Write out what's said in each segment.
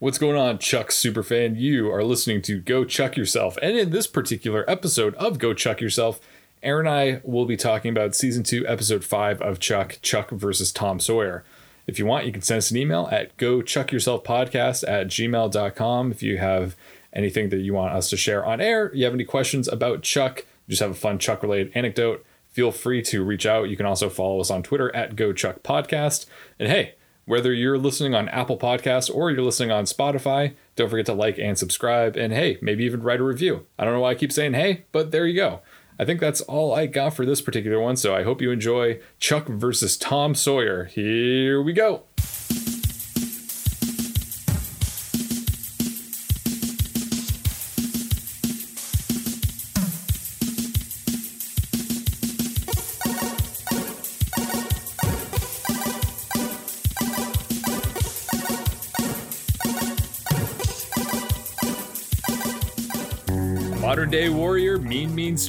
What's going on, Chuck Superfan? You are listening to Go Chuck Yourself. And in this particular episode of Go Chuck Yourself, Aaron and I will be talking about season two, episode five of Chuck, Chuck versus Tom Sawyer. If you want, you can send us an email at go chuck yourself podcast at gmail.com. If you have anything that you want us to share on air, you have any questions about Chuck, just have a fun Chuck related anecdote, feel free to reach out. You can also follow us on Twitter at Go Chuck Podcast. And hey, whether you're listening on Apple Podcasts or you're listening on Spotify, don't forget to like and subscribe. And hey, maybe even write a review. I don't know why I keep saying hey, but there you go. I think that's all I got for this particular one. So I hope you enjoy Chuck versus Tom Sawyer. Here we go.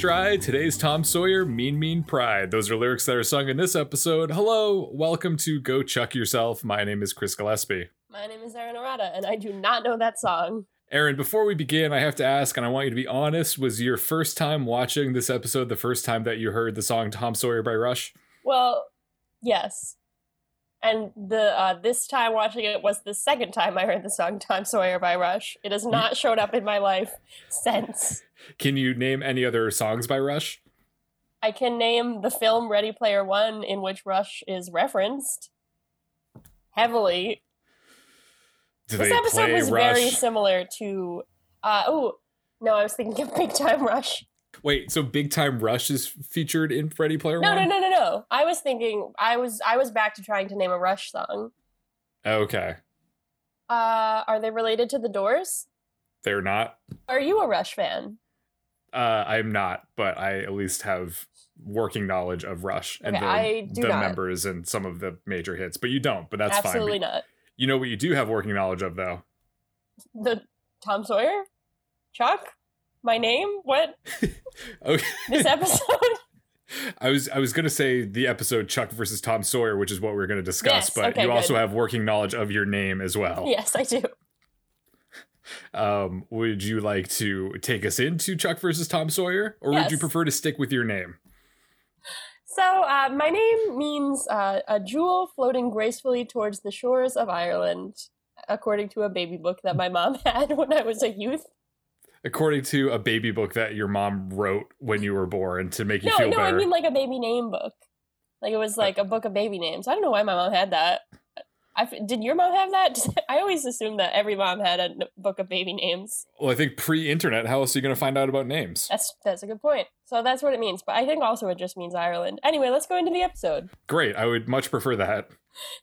Stride. Today's Tom Sawyer, mean, mean pride. Those are lyrics that are sung in this episode. Hello, welcome to Go Chuck Yourself. My name is Chris Gillespie. My name is Aaron Arata, and I do not know that song. Aaron, before we begin, I have to ask, and I want you to be honest was your first time watching this episode the first time that you heard the song Tom Sawyer by Rush? Well, yes. And the uh, this time watching it was the second time I heard the song Tom Sawyer by Rush. It has not showed up in my life since. Can you name any other songs by Rush? I can name the film Ready Player One, in which Rush is referenced heavily. Do this episode was Rush? very similar to. Uh, oh, no, I was thinking of Big Time Rush. Wait, so Big Time Rush is featured in Ready Player No, One? no, no, no, no. I was thinking. I was I was back to trying to name a Rush song. Okay, Uh, are they related to the Doors? they're not. Are you a Rush fan? Uh, I'm not, but I at least have working knowledge of Rush and Okay, the, I do the not. members and some of the major hits. But you don't. But that's Absolutely fine. But not. You know what you do have working knowledge of, though. The Tom Sawyer, Chuck, my name. What Okay. this episode? I was I was gonna say the episode Chuck versus Tom Sawyer, which is what we're gonna discuss, Yes, but okay, you also have working knowledge of your name as well. yes, I do. Um, would you like to take us into Chuck versus Tom Sawyer, or would you prefer to stick with your name? So, uh, my name means uh, a jewel floating gracefully towards the shores of Ireland, according to a baby book that my mom had when I was a youth. According to a baby book that your mom wrote when you were born to make you No, feel no, better. I mean like a baby name book. Like it was like a book of baby names. I don't know why my mom had that. I did your mom have that? I always assumed that every mom had a book of baby names. well, I think pre-internet, how else are you gonna find out about names? That's that's a good point. So that's what it means. But I think also it just means Ireland. Anyway, let's go into the episode. Great, I would much prefer that.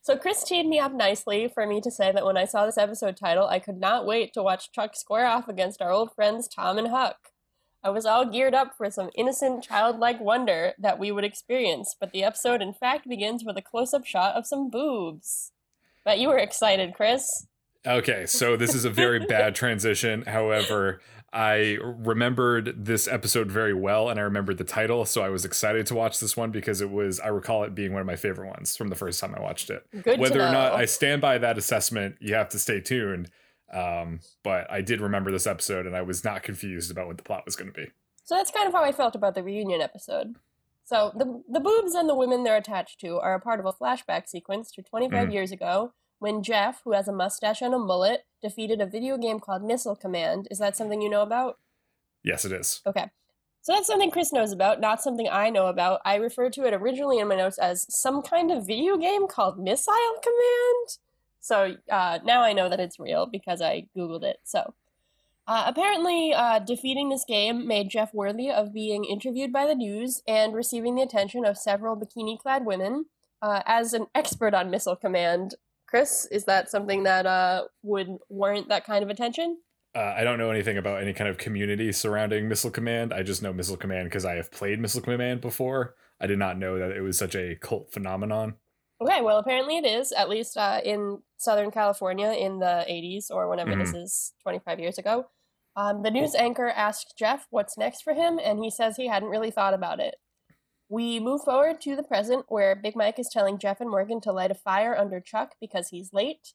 So Chris teed me up nicely for me to say that when I saw this episode title, I could not wait to watch Chuck square off against our old friends Tom and Huck. I was all geared up for some innocent, childlike wonder that we would experience, but the episode in fact begins with a close-up shot of some boobs. Bet you were excited, Chris. Okay, so this is a very bad transition. However, I remembered this episode very well and I remembered the title, so I was excited to watch this one because it was I recall it being one of my favorite ones from the first time I watched it. Good Whether or not I stand by that assessment, you have to stay tuned. Um, but I did remember this episode and I was not confused about what the plot was going to be. So that's kind of how I felt about the reunion episode. So the the boobs and the women they're attached to are a part of a flashback sequence to 25 Mhm. years ago when Jeff, who has a mustache and a mullet, defeated a video game called Missile Command. Is that something you know about? Yes, it is. Okay. So that's something Chris knows about, not something I know about. I referred to it originally in my notes as some kind of video game called Missile Command. So uh, now I know that it's real because I Googled it. So uh, apparently, uh, defeating this game made Jeff worthy of being interviewed by the news and receiving the attention of several bikini clad women. Uh, as an expert on Missile Command, Chris, is that something that uh, would warrant that kind of attention? Uh, I don't know anything about any kind of community surrounding Missile Command. I just know Missile Command because I have played Missile Command before. I did not know that it was such a cult phenomenon. Okay, well, apparently it is, at least uh, in Southern California in the 80s or whenever this is 25 years ago. Um, the news anchor asked Jeff what's next for him, and he says he hadn't really thought about it. We move forward to the present, where Big Mike is telling Jeff and Morgan to light a fire under Chuck because he's late.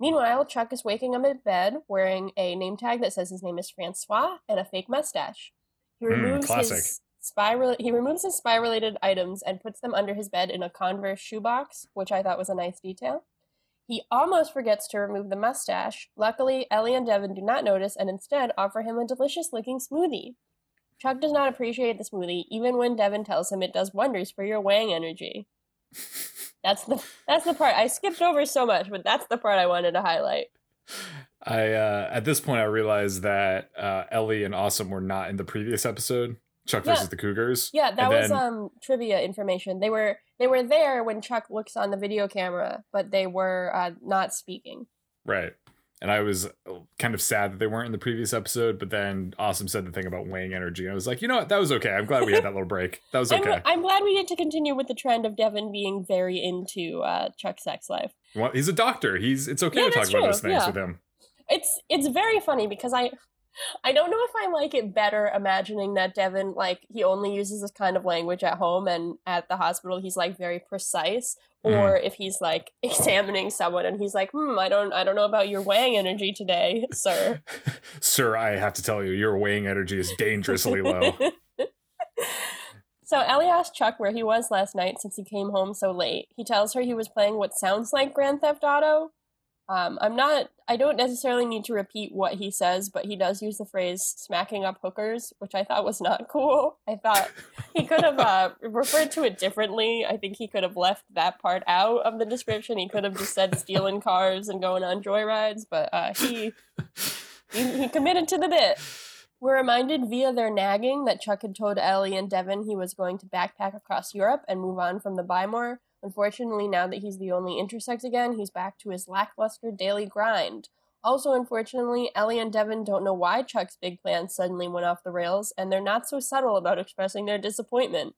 Meanwhile, Chuck is waking up in bed wearing a name tag that says his name is Francois and a fake mustache. He Mm, removes classic. his spy rela- he removes his spy related items and puts them under his bed in a Converse shoebox, which I thought was a nice detail. He almost forgets to remove the mustache. Luckily, Ellie and Devon do not notice and instead offer him a delicious looking smoothie. Chuck does not appreciate the smoothie, even when Devon tells him it does wonders for your Wang energy. That's the that's the part I skipped over so much, but that's the part I wanted to highlight. I uh, at this point I realized that uh, Ellie and Awesome were not in the previous episode, Chuck Yeah. versus the Cougars. Yeah, that And was then- um trivia information. They were they were there when Chuck looks on the video camera, but they were uh, not speaking. Right. And I was kind of sad that they weren't in the previous episode, but then Awesome said the thing about weighing energy. And I was like, you know what? That was okay. I'm glad we had that little break. That was okay. I'm, I'm glad we get to continue with the trend of Devon being very into uh, Chuck's sex life. Well, he's a doctor. He's it's okay Yeah, to talk that's about those things Yeah. with him. It's it's very funny because I I don't know if I like it better imagining that Devon like he only uses this kind of language at home and at the hospital he's like very precise or if he's like examining someone and he's like hmm I don't I don't know about your wang energy today sir Sir, I have to tell you, your weighing energy is dangerously low. so Ellie asked Chuck where he was last night since he came home so late. He tells her he was playing what sounds like Grand Theft Auto. Um, I'm not. I don't necessarily need to repeat what he says, but he does use the phrase "smacking up hookers," which I thought was not cool. I thought he could have uh, referred to it differently. I think he could have left that part out of the description. He could have just said stealing cars and going on joyrides, but uh, he he, he committed to the bit. We're reminded via their nagging that Chuck had told Ellie and Devon he was going to backpack across Europe and move on from the Buy More. Unfortunately, now that he's the only Intersect again, he's back to his lackluster daily grind. Also, unfortunately, Ellie and Devon don't know why Chuck's big plans suddenly went off the rails, and they're not so subtle about expressing their disappointment.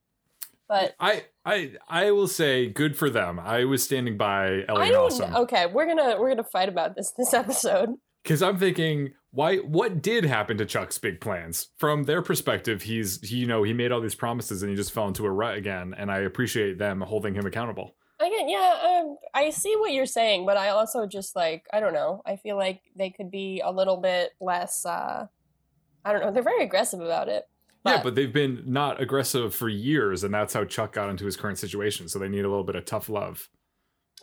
But I I I will say good for them. I was standing by Ellie I and. Awesome. Okay, we're gonna we're gonna fight about this this episode. Because I'm thinking, why? What did happen to Chuck's big plans? From their perspective, he's he, you know he made all these promises and he just fell into a rut again. And I appreciate them holding him accountable. I get, yeah, um, I see what you're saying, but I also just like I don't know. I feel like they could be a little bit less. uh I don't know. They're very aggressive about it. yeah, but they've been not aggressive for years, and that's how Chuck got into his current situation. So they need a little bit of tough love.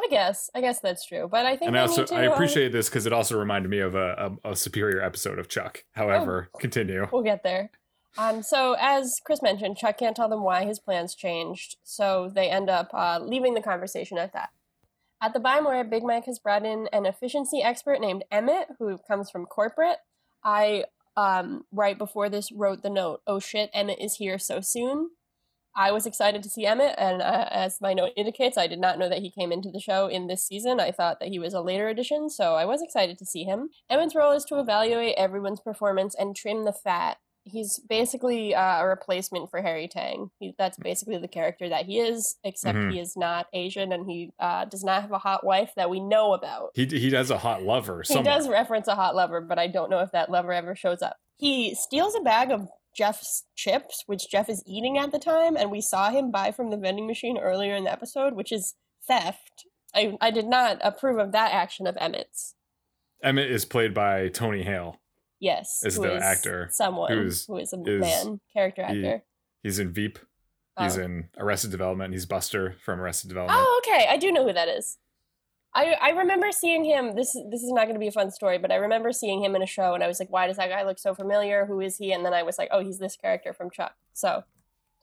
I guess I guess that's true. But I think And I also to, I uh, appreciate this because it also reminded me of a, a, a superior episode of Chuck. However, Oh. continue. We'll get there. Um, so as Chris mentioned, Chuck can't tell them why his plans changed, so they end up uh, leaving the conversation at that. At the Buy More, Big Mike has brought in an efficiency expert named Emmett, who comes from corporate. I um, right before this wrote the note, "Oh shit, Emmett is here so soon." I was excited to see Emmett, and uh, as my note indicates, I did not know that he came into the show in this season. I thought that he was a later addition, so I was excited to see him. Emmett's role is to evaluate everyone's performance and trim the fat. He's basically uh, a replacement for Harry Tang. He, that's basically the character that he is, except Mhm. he is not Asian and he uh, does not have a hot wife that we know about. He he has a hot lover. He does reference a hot lover, but I don't know if that lover ever shows up. He steals a bag of Jeff's chips, which Jeff is eating at the time, and we saw him buy from the vending machine earlier in the episode, which is theft. I, I did not approve of that action of Emmett's. Emmett is played by Tony Hale. Yes, Is who the actor someone who's- who is a is- man character he- actor. He's in Veep. He's Oh. in Arrested Development. He's Buster from Arrested Development. Oh, okay. I do know who that is. I I remember seeing him. This this is not going to be a fun story, but I remember seeing him in a show, and I was like, "Why does that guy look so familiar? Who is he?" And then I was like, "Oh, he's this character from Chuck." So,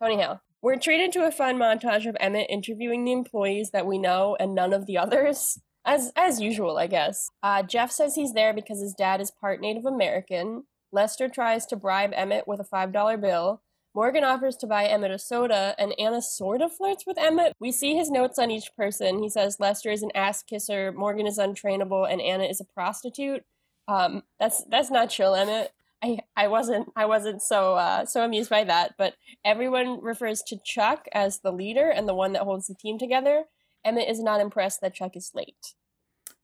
Tony Hale. We're treated to a fun montage of Emmett interviewing the employees that we know and none of the others, as as usual, I guess. Uh, Jeff says he's there because his dad is part Native American. Lester tries to bribe Emmett with a five dollar bill. Morgan offers to buy Emmett a soda, and Anna sort of flirts with Emmett. We see his notes on each person. He says Lester is an ass kisser, Morgan is untrainable, and Anna is a prostitute. Um, that's that's not chill, Emmett. I, I wasn't I wasn't so uh, so amused by that, but everyone refers to Chuck as the leader and the one that holds the team together. Emmett is not impressed that Chuck is late.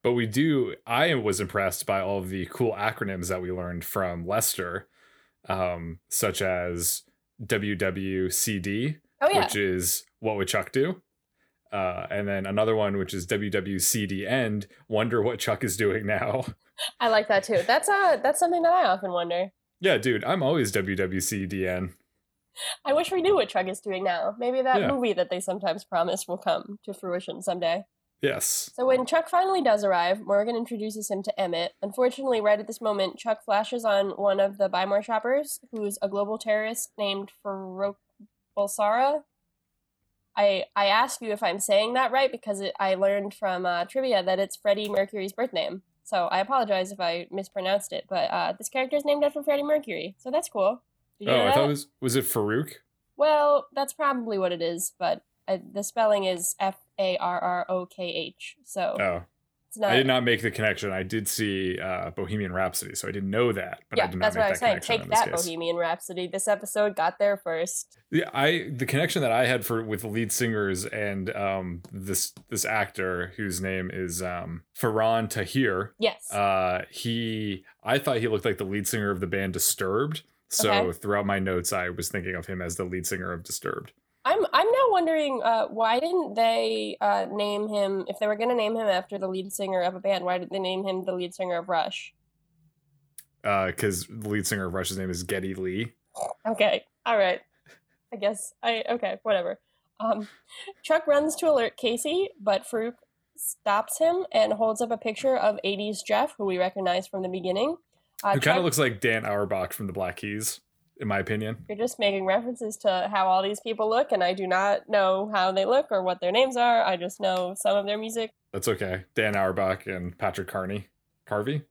But we do. I was impressed by all of the cool acronyms that we learned from Lester, um, such as WWCD, Oh yeah, which is what would Chuck do, Uh, and then another one, which is WWCDN. Wonder what Chuck is doing now. I like that too. That's uh that's something that I often wonder. Yeah, dude, I'm always WWCDN. I wish we knew what Chuck is doing now. Maybe that Yeah. movie that they sometimes promise will come to fruition someday. Yes. So when Chuck finally does arrive, Morgan introduces him to Emmett. Unfortunately, right at this moment, Chuck flashes on one of the Buy More shoppers, who's a global terrorist named Farouk Bulsara. I I ask you if I'm saying that right because it, I learned from uh, trivia that it's Freddie Mercury's birth name. So I apologize if I mispronounced it, but uh, this character is named after Freddie Mercury, so that's cool. Oh, I thought it was was it Farouk? Well, that's probably what it is, but uh, the spelling is F A R R O K H. So Oh, it's not. I did not make the connection. I did see uh, Bohemian Rhapsody, so I didn't know that. But I yeah, did not that's make what I that was saying. Take that. Bohemian Rhapsody. This episode got there first. Yeah, I the connection that I had for with the lead singers and um this this actor whose name is um Farhan Tahir. Yes. Uh, he I thought he looked like the lead singer of the band Disturbed. So Okay. throughout my notes, I was thinking of him as the lead singer of Disturbed. I'm I'm now wondering uh, why didn't they uh, name him if they were going to name him after the lead singer of a band? Why did they name him the lead singer of Rush? Because the lead singer of Rush's name is Geddy Lee. Okay, all right. I guess I okay, whatever. Um, Chuck runs to alert Casey, but Farouk stops him and holds up a picture of 80s Jeff, who we recognize from the beginning. Uh, Who kind of looks like Dan Auerbach from the Black Keys, in my opinion. You're just making references to how all these people look, and I do not know how they look or what their names are. I just know some of their music. That's okay. Dan Auerbach and Patrick Carney. Carvey?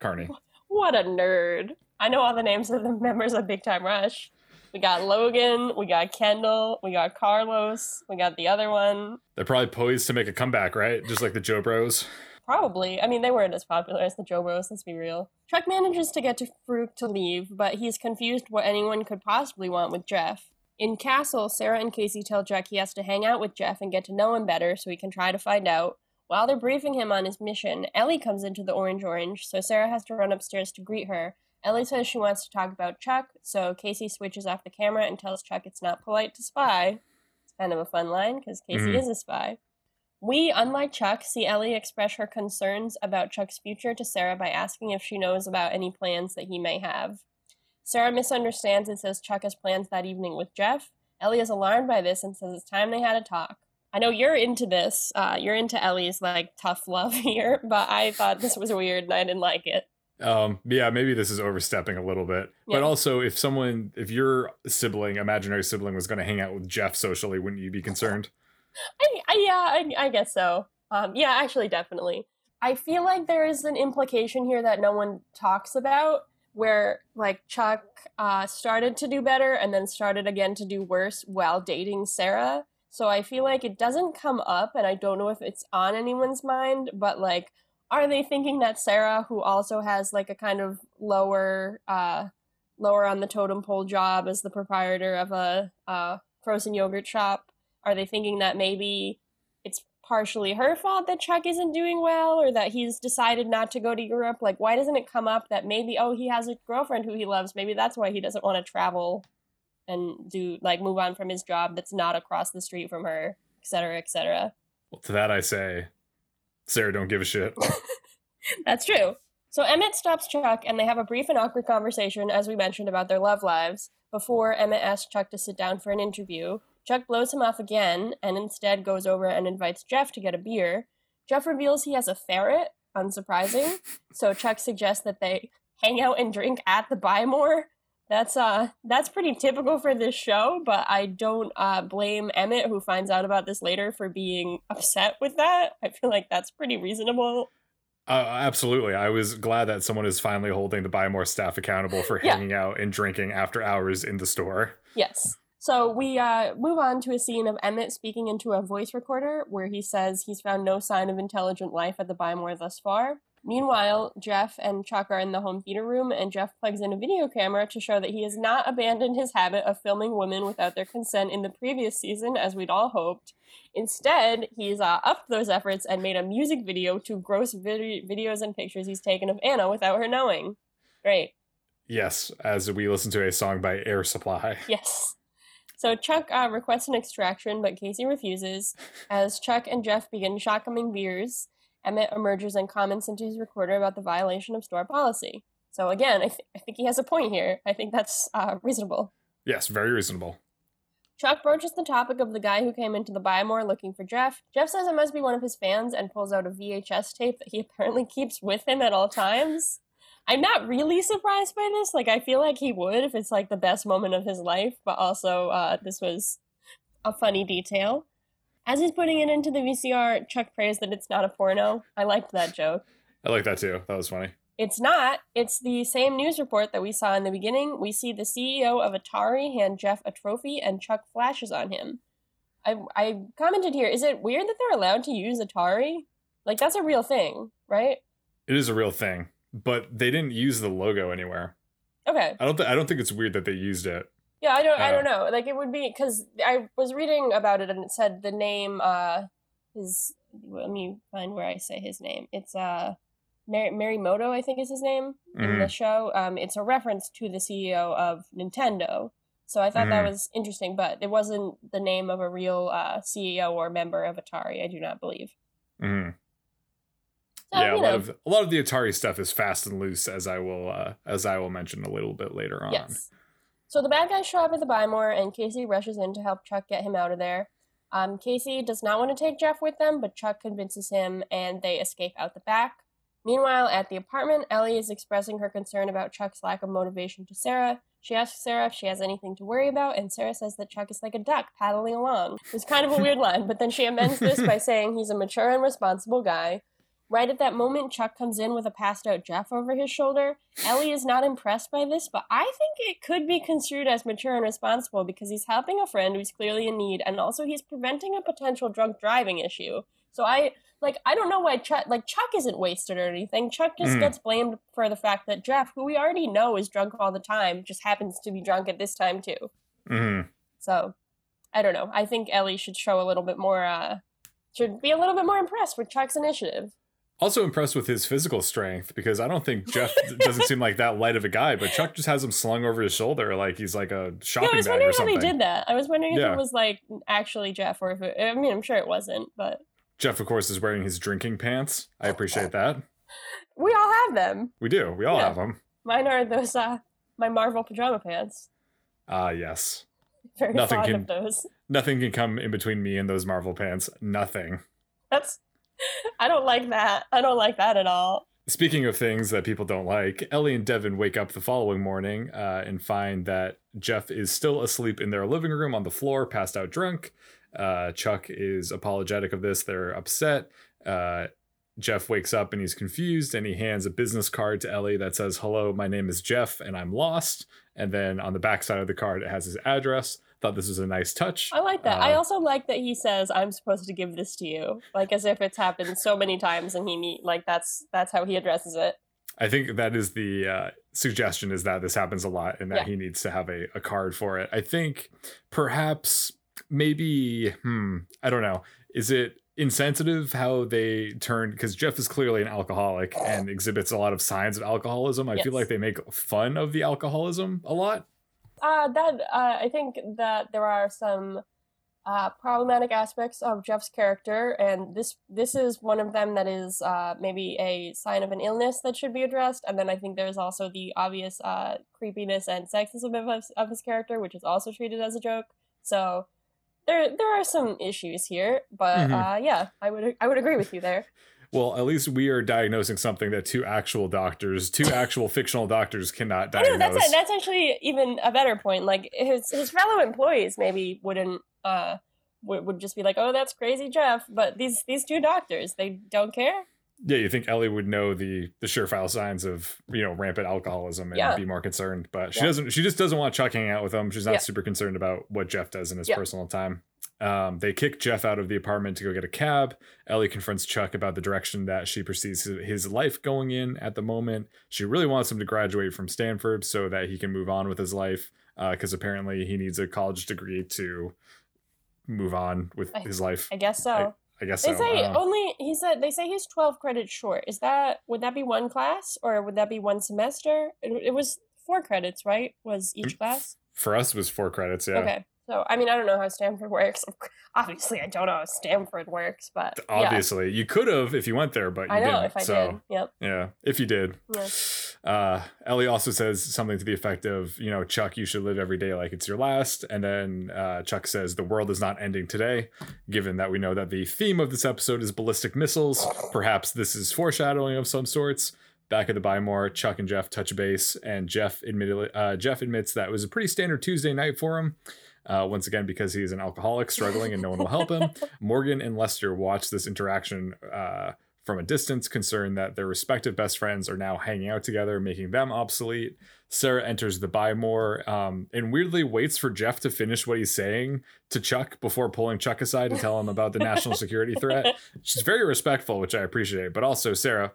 Carney. What a nerd. I know all the names of the members of Big Time Rush. We got Logan, we got Kendall, we got Carlos, we got the other one. They're probably poised to make a comeback, right? Just like the Joe Bros. Probably. I mean, they weren't as popular as the Joe Bros, let's be real. Chuck manages to get to Farouk to leave, but he's confused what anyone could possibly want with Jeff. In Castle, Sarah and Casey tell Chuck he has to hang out with Jeff and get to know him better so he can try to find out. While they're briefing him on his mission, Ellie comes into the Orange Orange, so Sarah has to run upstairs to greet her. Ellie says she wants to talk about Chuck, so Casey switches off the camera and tells Chuck it's not polite to spy. It's kind of a fun line because Casey Mhm. is a spy. We, unlike Chuck, see Ellie express her concerns about Chuck's future to Sarah by asking if she knows about any plans that he may have. Sarah misunderstands and says Chuck has plans that evening with Jeff. Ellie is alarmed by this and says it's time they had a talk. I know you're into this. Uh, you're into Ellie's like tough love here, but I thought this was weird and I didn't like it. Um, yeah, maybe this is overstepping a little bit. But also, if someone, if your sibling, imaginary sibling, was going to hang out with Jeff socially, wouldn't you be concerned? I, I yeah, I, I guess so. Um, yeah, actually, definitely. I feel like there is an implication here that no one talks about, where like Chuck uh, started to do better and then started again to do worse while dating Sarah. So I feel like it doesn't come up, and I don't know if it's on anyone's mind, but like, are they thinking that Sarah, who also has like a kind of lower, uh, lower on the totem pole job as the proprietor of a uh, frozen yogurt shop, are they thinking that maybe it's partially her fault that Chuck isn't doing well or that he's decided not to go to Europe? Like, why doesn't it come up that maybe, oh, he has a girlfriend who he loves? Maybe that's why he doesn't want to travel and do, like, move on from his job that's not across the street from her, et cetera, et cetera. Well, to that I say, Sarah, don't give a shit. That's true. So Emmett stops Chuck, and they have a brief and awkward conversation, as we mentioned, about their love lives, before Emmett asks Chuck to sit down for an interview. Chuck blows him off again, and instead goes over and invites Jeff to get a beer. Jeff reveals he has a ferret, unsurprising, so Chuck suggests that they hang out and drink at the Buy More. That's uh that's pretty typical for this show, but I don't uh blame Emmett who finds out about this later for being upset with that. I feel like that's pretty reasonable. Uh, absolutely. I was glad that someone is finally holding the Buy More staff accountable for Yeah. hanging out and drinking after hours in the store. Yes. So we uh, move on to a scene of Emmett speaking into a voice recorder where he says he's found no sign of intelligent life at the Buy More thus far. Meanwhile, Jeff and Chuck are in the home theater room, and Jeff plugs in a video camera to show that he has not abandoned his habit of filming women without their consent in the previous season, as we'd all hoped. Instead, he's uh, upped those efforts and made a music video to gross vid- videos and pictures he's taken of Anna without her knowing. Great. Yes, as we listen to a song by Air Supply. Yes. So Chuck uh, requests an extraction, but Casey refuses. As Chuck and Jeff begin shotgunning beers, Emmett emerges and comments into his recorder about the violation of store policy. So again, I, th- I think he has a point here. I think that's uh, reasonable. Yes, very reasonable. Chuck broaches the topic of the guy who came into the Buy-More looking for Jeff. Jeff says it must be one of his fans and pulls out a VHS tape that he apparently keeps with him at all times. I'm not really surprised by this. Like, I feel like he would if it's like the best moment of his life, but also uh, this was a funny detail. As he's putting it into the VCR, Chuck prays that it's not a porno. I liked that joke. I like that too. That was funny. It's not. It's the same news report that we saw in the beginning. We see the CEO of Atari hand Jeff a trophy and Chuck flashes on him. I, I commented here, is it weird that they're allowed to use Atari? Like, that's a real thing, right? It is a real thing, but they didn't use the logo anywhere. Okay. I don't. Th- I don't think it's weird that they used it. Yeah, I don't. I Uh, don't know. Like, it would be because I was reading about it and it said the name. Uh, his. Let me find where I say his name. It's uh, Mary Morimoto, I think is his name in the Mhm. show. Um, it's a reference to the CEO of Nintendo. So I thought that Mhm. was interesting, but it wasn't the name of a real uh, CEO or member of Atari. I do not believe. Mhm. So, yeah, a lot know, of a lot of the Atari stuff is fast and loose, as I will uh, as I will mention a little bit later on. Yes. So the bad guys show up at the Buy-More, and Casey rushes in to help Chuck get him out of there. Um, Casey does not want to take Jeff with them, but Chuck convinces him, and they escape out the back. Meanwhile, at the apartment, Ellie is expressing her concern about Chuck's lack of motivation to Sarah. She asks Sarah if she has anything to worry about, and Sarah says that Chuck is like a duck paddling along. It's kind of a weird line, but then she amends this by saying he's a mature and responsible guy. Right at that moment, Chuck comes in with a passed out Jeff over his shoulder. Ellie is not impressed by this, but I think it could be construed as mature and responsible because he's helping a friend who's clearly in need, and also he's preventing a potential drunk driving issue. So I like I don't know why Chuck like Chuck isn't wasted or anything. Chuck just Mm. gets blamed for the fact that Jeff, who we already know is drunk all the time, just happens to be drunk at this time too. hmm So I don't know. I think Ellie should show a little bit more uh should be a little bit more impressed with Chuck's initiative. Also impressed with his physical strength because I don't think Jeff doesn't seem like that light of a guy, but Chuck just has him slung over his shoulder like he's like a Yeah, shopping I was bag wondering or how something. they did that. I was wondering if it was like actually Jeff or if it, I mean, I'm sure it wasn't, but Jeff, of course, is wearing his drinking pants. I appreciate that. we all have them. We do. We all Yeah. have them. Mine are those uh my Marvel pajama pants. Ah, yes. Very Nothing fond can- of those. Nothing can come in between me and those Marvel pants. Nothing. That's I don't like that. I don't like that at all. Speaking of things that people don't like, Ellie and Devon wake up the following morning uh, and find that Jeff is still asleep in their living room on the floor, passed out drunk. Uh, Chuck is apologetic of this. They're upset. Uh, Jeff wakes up and he's confused and he hands a business card to Ellie that says, Hello, my name is Jeff and I'm lost. And then on the back side of the card, it has his address. Thought this was a nice touch. I like that. I Uh, also like that he says I'm supposed to give this to you, like as if it's happened so many times and he need like that's that's how he addresses it. I think that is the uh, suggestion is that this happens a lot and that Yeah. he needs to have a, a card for it. I think perhaps maybe hmm, I don't know. Is it insensitive how they turned because Jeff is clearly an alcoholic and exhibits a lot of signs of alcoholism. I feel like they make fun of the alcoholism a lot. Uh, that uh, I think that there are some uh, problematic aspects of Jeff's character, and this this is one of them that is uh, maybe a sign of an illness that should be addressed. And then I think there's also the obvious uh, creepiness and sexism of his, of his character, which is also treated as a joke. So there there are some issues here, but Mhm. uh, yeah, I would I would agree with you there. Well, at least we are diagnosing something that two actual doctors, two actual fictional doctors cannot I know diagnose. that's that's actually even a better point. Like his his fellow employees maybe wouldn't uh would, would just be like, oh, that's crazy, Jeff. But these these two doctors, they don't care. Yeah, you think Ellie would know the the surefire signs of you know rampant alcoholism and Yeah. be more concerned, but she Yeah. doesn't. She just doesn't want Chuck hanging out with him. She's not Yeah. super concerned about what Jeff does in his personal time. Um, they kick Jeff out of the apartment to go get a cab. Ellie confronts Chuck about the direction that she perceives his- life going in at the moment. She really wants him to graduate from Stanford so that he can move on with his life, because apparently he needs a college degree to move on with I- his life. I guess so. I guess they so. say Um, only he said they say he's twelve credits short. Is that would that be one class or would that be one semester? It, it was four credits, right? Was each class? for us, it was four credits. Mm, Yeah. Okay. So, I mean, I don't know how Stanford works. Obviously, I don't know how Stanford works, but yeah. Obviously, you could have if you went there, but you I know didn't. if I so, did. Yep. Yeah, if you did. Yeah. Uh, Ellie also says something to the effect of, you know, Chuck, you should live every day like it's your last. And then uh, Chuck says, the world is not ending today. Given that we know that the theme of this episode is ballistic missiles, perhaps this is foreshadowing of some sorts. Back at the Buy More, Chuck and Jeff touch base, and Jeff admitted, uh, Jeff admits that it was a pretty standard Tuesday night for him. Uh, once again, because he's an alcoholic struggling and no one will help him. Morgan and Lester watch this interaction uh, from a distance, concerned that their respective best friends are now hanging out together, making them obsolete. Sarah enters the buy more um, and weirdly waits for Jeff to finish what he's saying to Chuck before pulling Chuck aside to tell him about the national security threat. She's very respectful, which I appreciate. But also, Sarah,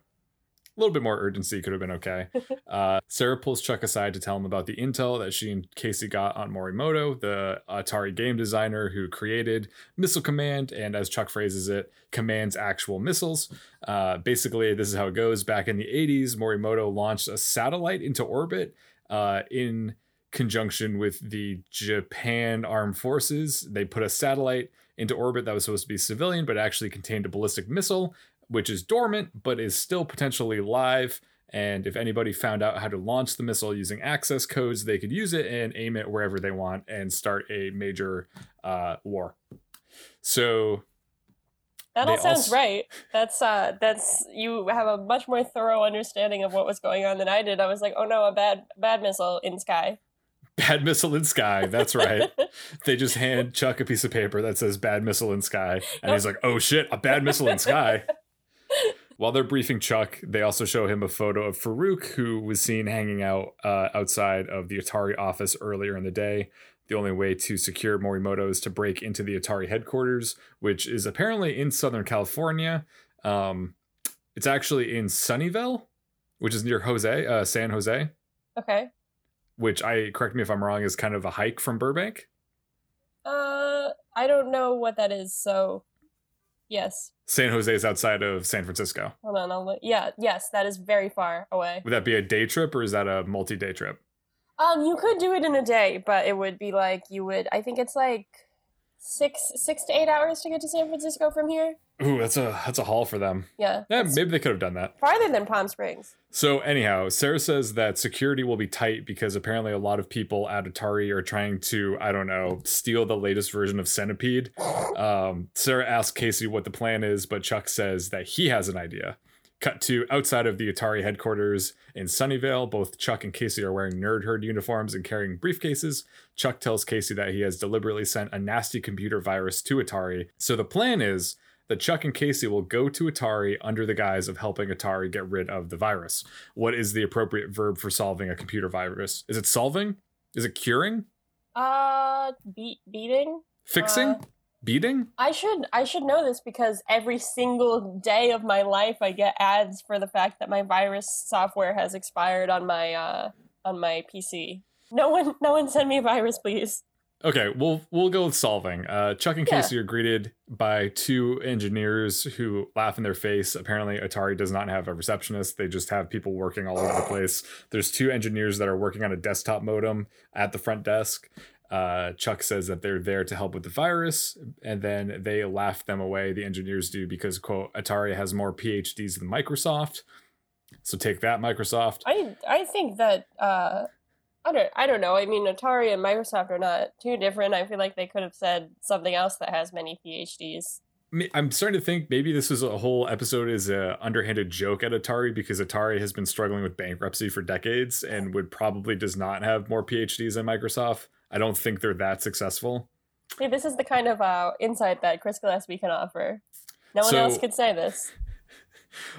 a little bit more urgency could have been okay. Uh, Sarah pulls Chuck aside to tell him about the intel that she and Casey got on Morimoto, the Atari game designer who created Missile Command, and as Chuck phrases it, commands actual missiles. Uh, basically, this is how it goes. Back in the 80s, Morimoto launched a satellite into orbit uh, in conjunction with the Japan Armed Forces. They put a satellite into orbit that was supposed to be civilian, but actually contained a ballistic missile, which is dormant, but is still potentially live. And if anybody found out how to launch the missile using access codes, they could use it and aim it wherever they want and start a major uh, war. So That all sounds also- right. That's uh that's you have a much more thorough understanding of what was going on than I did. I was like, "Oh no, a bad bad missile in sky." bad missile in sky. That's right. they just hand Chuck a piece of paper that says bad missile in sky. And he's like, oh shit, a bad missile in sky. While they're briefing Chuck, they also show him a photo of Farouk, who was seen hanging out uh, outside of the Atari office earlier in the day. The only way to secure Morimoto is to break into the Atari headquarters, which is apparently in Southern California. Um, it's actually in Sunnyvale, which is near Jose, uh, San Jose, okay. which I correct me if I'm wrong is kind of a hike from Burbank. Uh I don't know what that is, so yes. San Jose is outside of San Francisco. Hold on, I'll look. Yeah, yes, that is very far away. Would that be a day trip or is that a multi-day trip? Um, you could do it in a day, but it would be like you would. I think it's like six six to eight hours to get to San Francisco from here. Ooh, that's a that's a haul for them. Yeah, Yeah, maybe they could have done that. farther than Palm Springs. So anyhow, Sarah says that security will be tight because apparently a lot of people at Atari are trying to, I don't know, steal the latest version of Centipede. Um, Sarah asks Casey what the plan is, but Chuck says that he has an idea. Cut to outside of the Atari headquarters in Sunnyvale. Both Chuck and Casey are wearing nerd herd uniforms and carrying briefcases. Chuck tells Casey that he has deliberately sent a nasty computer virus to Atari. So the plan is that Chuck and Casey will go to Atari under the guise of helping Atari get rid of the virus. What is the appropriate verb for solving a computer virus? Is it solving? Is it curing? Uh, beat beating. Fixing? Uh, Beating? I should I should know this because every single day of my life I get ads for the fact that my virus software has expired on my uh on my PC. No one no one send me a virus, please. Okay, we'll we'll go with solving. Uh, Chuck and Yeah. Casey are greeted by two engineers who laugh in their face. Apparently, Atari does not have a receptionist; they just have people working all over the place. There's two engineers that are working on a desktop modem at the front desk. Uh, Chuck says that they're there to help with the virus, and then they laugh them away. The engineers do because quote Atari has more PhDs than Microsoft. So take that, Microsoft. I I think that uh I don't I don't know. I mean Atari and Microsoft are not too different. I feel like they could have said something else that has many PhDs. I'm starting to think maybe this is a whole episode is a underhanded joke at Atari because Atari has been struggling with bankruptcy for decades and would probably does not have more PhDs than Microsoft. I don't think they're that successful. Hey, this is the kind of uh insight that Chris Gillespie can offer. No one So- else could say this.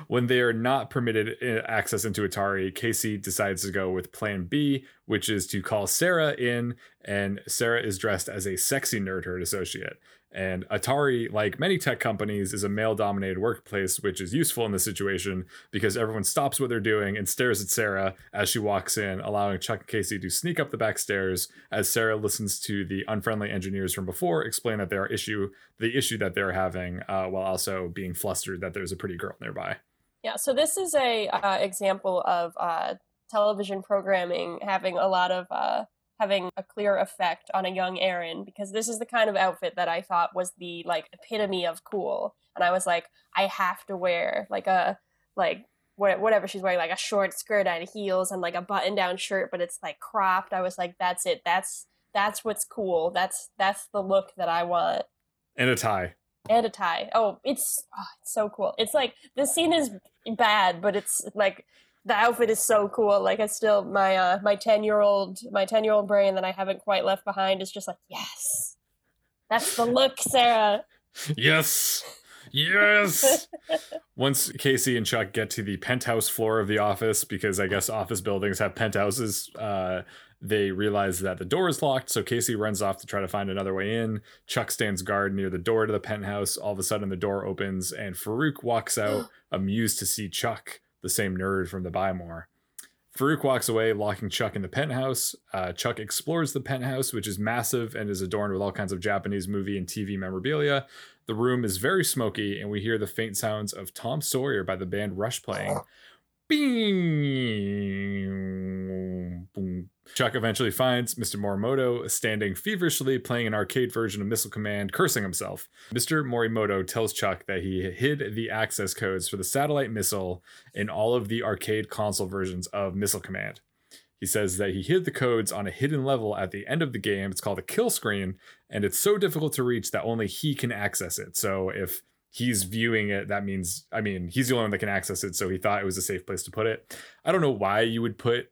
When they are not permitted uh, access into Atari, Casey decides to go with Plan B, which is to call Sarah in, and Sarah is dressed as a sexy nerd herd associate. And Atari, like many tech companies, is a male dominated workplace, which is useful in this situation because everyone stops what they're doing and stares at Sarah as she walks in, allowing Chuck and Casey to sneak up the back stairs as Sarah listens to the unfriendly engineers from before explain that there are issue the issue that they're having, uh, while also being flustered that there's a pretty girl nearby. Yeah, so this is a uh, example of uh, television programming having a lot of uh, having a clear effect on a young Aaron because this is the kind of outfit that I thought was the like epitome of cool. And I was like, I have to wear like a like whatever she's wearing, like a short skirt and heels and like a button down shirt, but it's like cropped. I was like, that's it. That's that's what's cool. That's that's the look that I want. And a tie. And a tie. Oh, it's oh, it's so cool. It's like the scene is bad, but it's like the outfit is so cool. Like I still my uh my ten year old my ten year old brain that I haven't quite left behind is just like yes, that's the look, Sarah. Yes. Yes. Once Casey and Chuck get to the penthouse floor of the office, because I guess office buildings have penthouses, uh, they realize that the door is locked. So Casey runs off to try to find another way in. Chuck stands guard near the door to the penthouse. All of a sudden, the door opens and Farouk walks out, amused to see Chuck the same nerd from the Buy More. Farouk walks away, locking Chuck in the penthouse. Uh, Chuck explores the penthouse, which is massive and is adorned with all kinds of Japanese movie and TV memorabilia. The room is very smoky, and we hear the faint sounds of Tom Sawyer by the band Rush playing. Bing, boom. Chuck eventually finds Mr. Morimoto standing feverishly playing an arcade version of Missile Command, cursing himself. Mr. Morimoto tells Chuck that he hid the access codes for the satellite missile in all of the arcade console versions of Missile Command. He says that he hid the codes on a hidden level at the end of the game. It's called a kill screen, and it's so difficult to reach that only he can access it. So if he's viewing it, that means, I mean, he's the only one that can access it. So he thought it was a safe place to put it. I don't know why you would put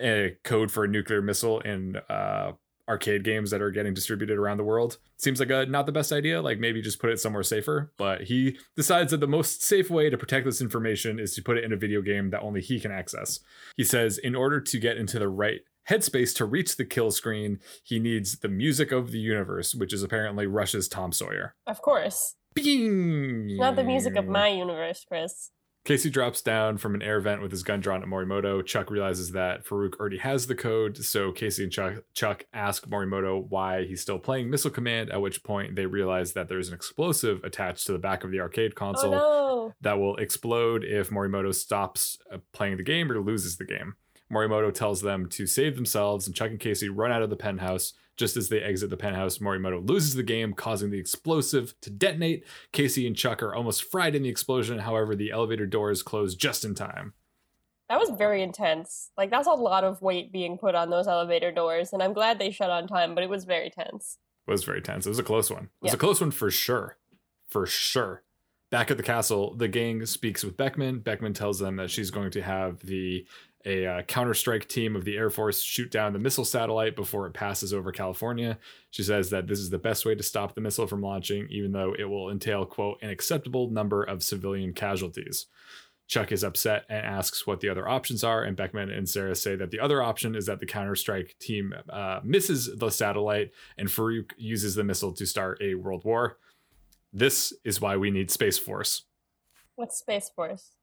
a code for a nuclear missile in uh, arcade games that are getting distributed around the world. Seems like a not the best idea. Like maybe just put it somewhere safer. But he decides that the most safe way to protect this information is to put it in a video game that only he can access. He says in order to get into the right headspace to reach the kill screen, he needs the music of the universe, which is apparently Rush's Tom Sawyer. Of course. Bing! Not the music of my universe, Chris. Casey drops down from an air vent with his gun drawn at Morimoto. Chuck realizes that Farouk already has the code, so Casey and Chuck, Chuck ask Morimoto why he's still playing Missile Command, at which point they realize that there's an explosive attached to the back of the arcade console oh, no. that will explode if Morimoto stops uh, playing the game or loses the game. Morimoto tells them to save themselves, and Chuck and Casey run out of the penthouse. Just as they exit the penthouse, Morimoto loses the game, causing the explosive to detonate. Casey and Chuck are almost fried in the explosion. However, the elevator doors close just in time. That was very intense. Like, that's a lot of weight being put on those elevator doors, and I'm glad they shut on time, but it was very tense. It was very tense. It was a close one. It was yeah. a close one for sure. For sure. Back at the castle, the gang speaks with Beckman. Beckman tells them that she's going to have the a uh, counterstrike team of the Air Force shoot down the missile satellite before it passes over California. She says that this is the best way to stop the missile from launching, even though it will entail, quote, an acceptable number of civilian casualties. Chuck is upset and asks what the other options are, and Beckman and Sarah say that the other option is that the counterstrike team uh, misses the satellite and Farouk uses the missile to start a world war. This is why we need Space Force. What's Space Force?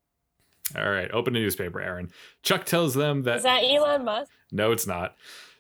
All right, open a newspaper, Aaron. Chuck tells them that. Is that Elon Musk? No, it's not.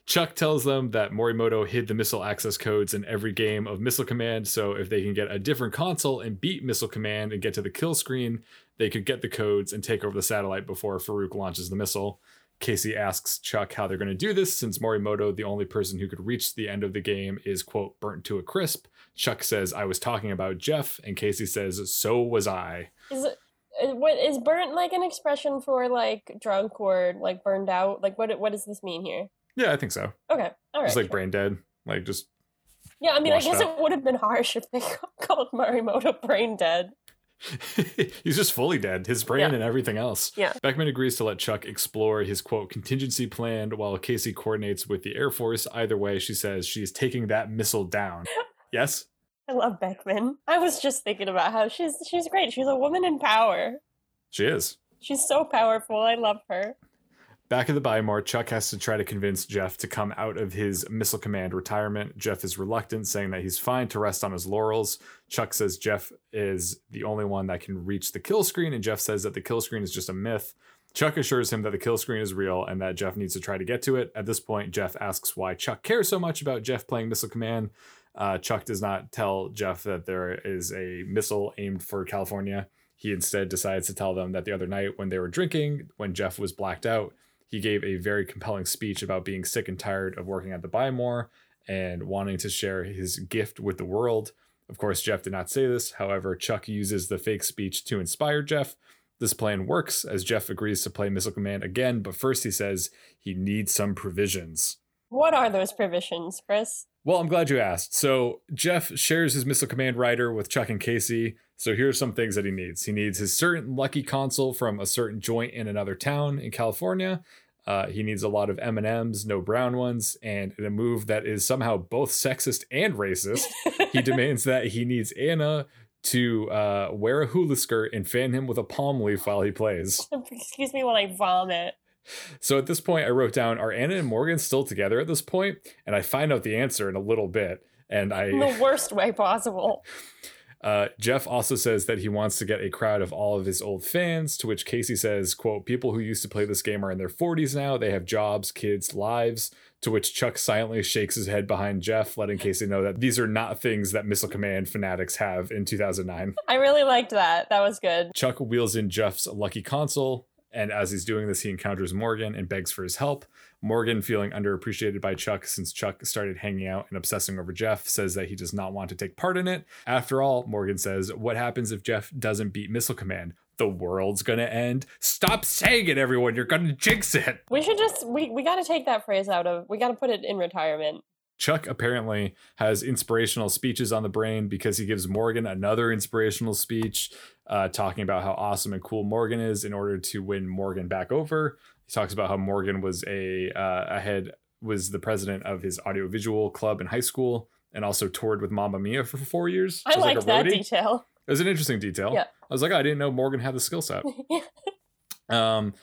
Chuck tells them that Morimoto hid the missile access codes in every game of Missile Command, so if they can get a different console and beat Missile Command and get to the kill screen, they could get the codes and take over the satellite before Farouk launches the missile. Casey asks Chuck how they're going to do this since Morimoto, the only person who could reach the end of the game, is, quote, burnt to a crisp. Chuck says, I was talking about Jeff, and Casey says, so was I. Is it, Uh, what is burnt like an expression for like drunk or like burned out? Like what what does this mean here? Yeah, I think so. Okay, all right. Just like brain dead, like just. Yeah, I mean, I guess it would have been harsh if they called Morimoto brain dead. He's just fully dead, his brain yeah. and everything else. Yeah. Beckman agrees to let Chuck explore his quote contingency plan while Casey coordinates with the Air Force. Either way, she says she is taking that missile down. yes? I love Beckman. I was just thinking about how she's she's great. She's a woman in power. She is. She's so powerful. I love her. Back at the Buy More, Chuck has to try to convince Jeff to come out of his missile command retirement. Jeff is reluctant, saying that he's fine to rest on his laurels. Chuck says Jeff is the only one that can reach the kill screen, and Jeff says that the kill screen is just a myth. Chuck assures him that the kill screen is real and that Jeff needs to try to get to it. At this point, Jeff asks why Chuck cares so much about Jeff playing Missile Command. Uh, Chuck does not tell Jeff that there is a missile aimed for California. He instead decides to tell them that the other night when they were drinking, when Jeff was blacked out, he gave a very compelling speech about being sick and tired of working at the Buy More and wanting to share his gift with the world. Of course, Jeff did not say this. However, Chuck uses the fake speech to inspire Jeff. This plan works as Jeff agrees to play Missile Command again, but first he says he needs some provisions. What are those provisions, Chris? Well, I'm glad you asked. So, Jeff shares his Missile Command rider with Chuck and Casey. So, here are some things that he needs. He needs his certain lucky console from a certain joint in another town in California. Uh, he needs a lot of M and M's, no brown ones, and in a move that is somehow both sexist and racist, he demands that he needs Anna to uh, wear a hula skirt and fan him with a palm leaf while he plays. Excuse me when I vomit. So at this point, I wrote down, "Are Anna and Morgan still together at this point?" And I find out the answer in a little bit, and I In the worst way possible. Uh, Jeff also says that he wants to get a crowd of all of his old fans, to which Casey says, quote, people who used to play this game are in their 40s now. They have jobs, kids, lives. To which Chuck silently shakes his head behind Jeff, letting Casey know that these are not things that Missile Command fanatics have in 2009. I really liked that. That was good. Chuck wheels in Jeff's lucky console, and as he's doing this, he encounters Morgan and begs for his help. Morgan, feeling underappreciated by Chuck since Chuck started hanging out and obsessing over Jeff, says that he does not want to take part in it. After all, Morgan says, What happens if Jeff doesn't beat Missile Command? The world's gonna end. Stop saying it, everyone. You're gonna jinx it. We should just we we got to take that phrase out of. We got to put it in retirement. Chuck apparently has inspirational speeches on the brain because he gives Morgan another inspirational speech uh, talking about how awesome and cool Morgan is in order to win Morgan back over. He talks about how Morgan was a uh, ahead was the president of his audiovisual club in high school and also toured with Mamma Mia for four years. I like, a that detail. It was an interesting detail. Yeah. I was like, oh, I didn't know Morgan had the skill set. Um,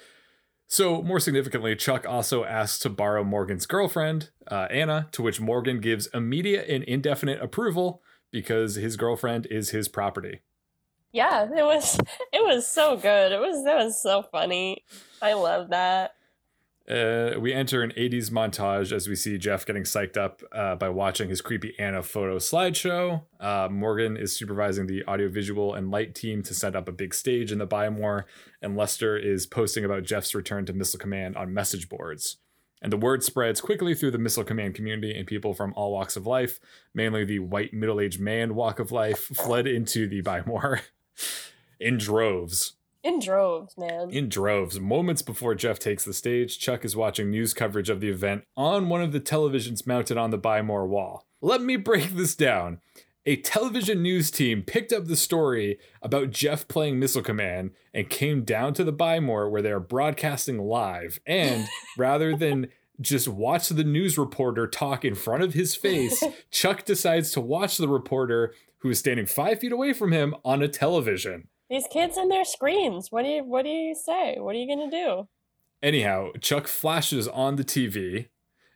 so more significantly, Chuck also asks to borrow Morgan's girlfriend, uh, Anna, to which Morgan gives immediate and indefinite approval because his girlfriend is his property. yeah, it was it was so good. It was that was so funny. I love that. Uh, we enter an 80s montage as we see Jeff getting psyched up uh, by watching his creepy Anna photo slideshow. Uh, Morgan is supervising the audiovisual and light team to set up a big stage in the Buy More, and Lester is posting about Jeff's return to Missile Command on message boards. And the word spreads quickly through the Missile Command community, and people from all walks of life, mainly the white middle aged man walk of life, fled into the Buy More in droves. In droves, man. In droves. Moments before Jeff takes the stage, Chuck is watching news coverage of the event on one of the televisions mounted on the Buy More wall. Let me break this down. A television news team picked up the story about Jeff playing Missile Command and came down to the Buy More where they are broadcasting live. And rather than just watch the news reporter talk in front of his face, Chuck decides to watch the reporter who is standing five feet away from him on a television. These kids and their screens. What do you what do you say? What are you gonna do? Anyhow, Chuck flashes on the TV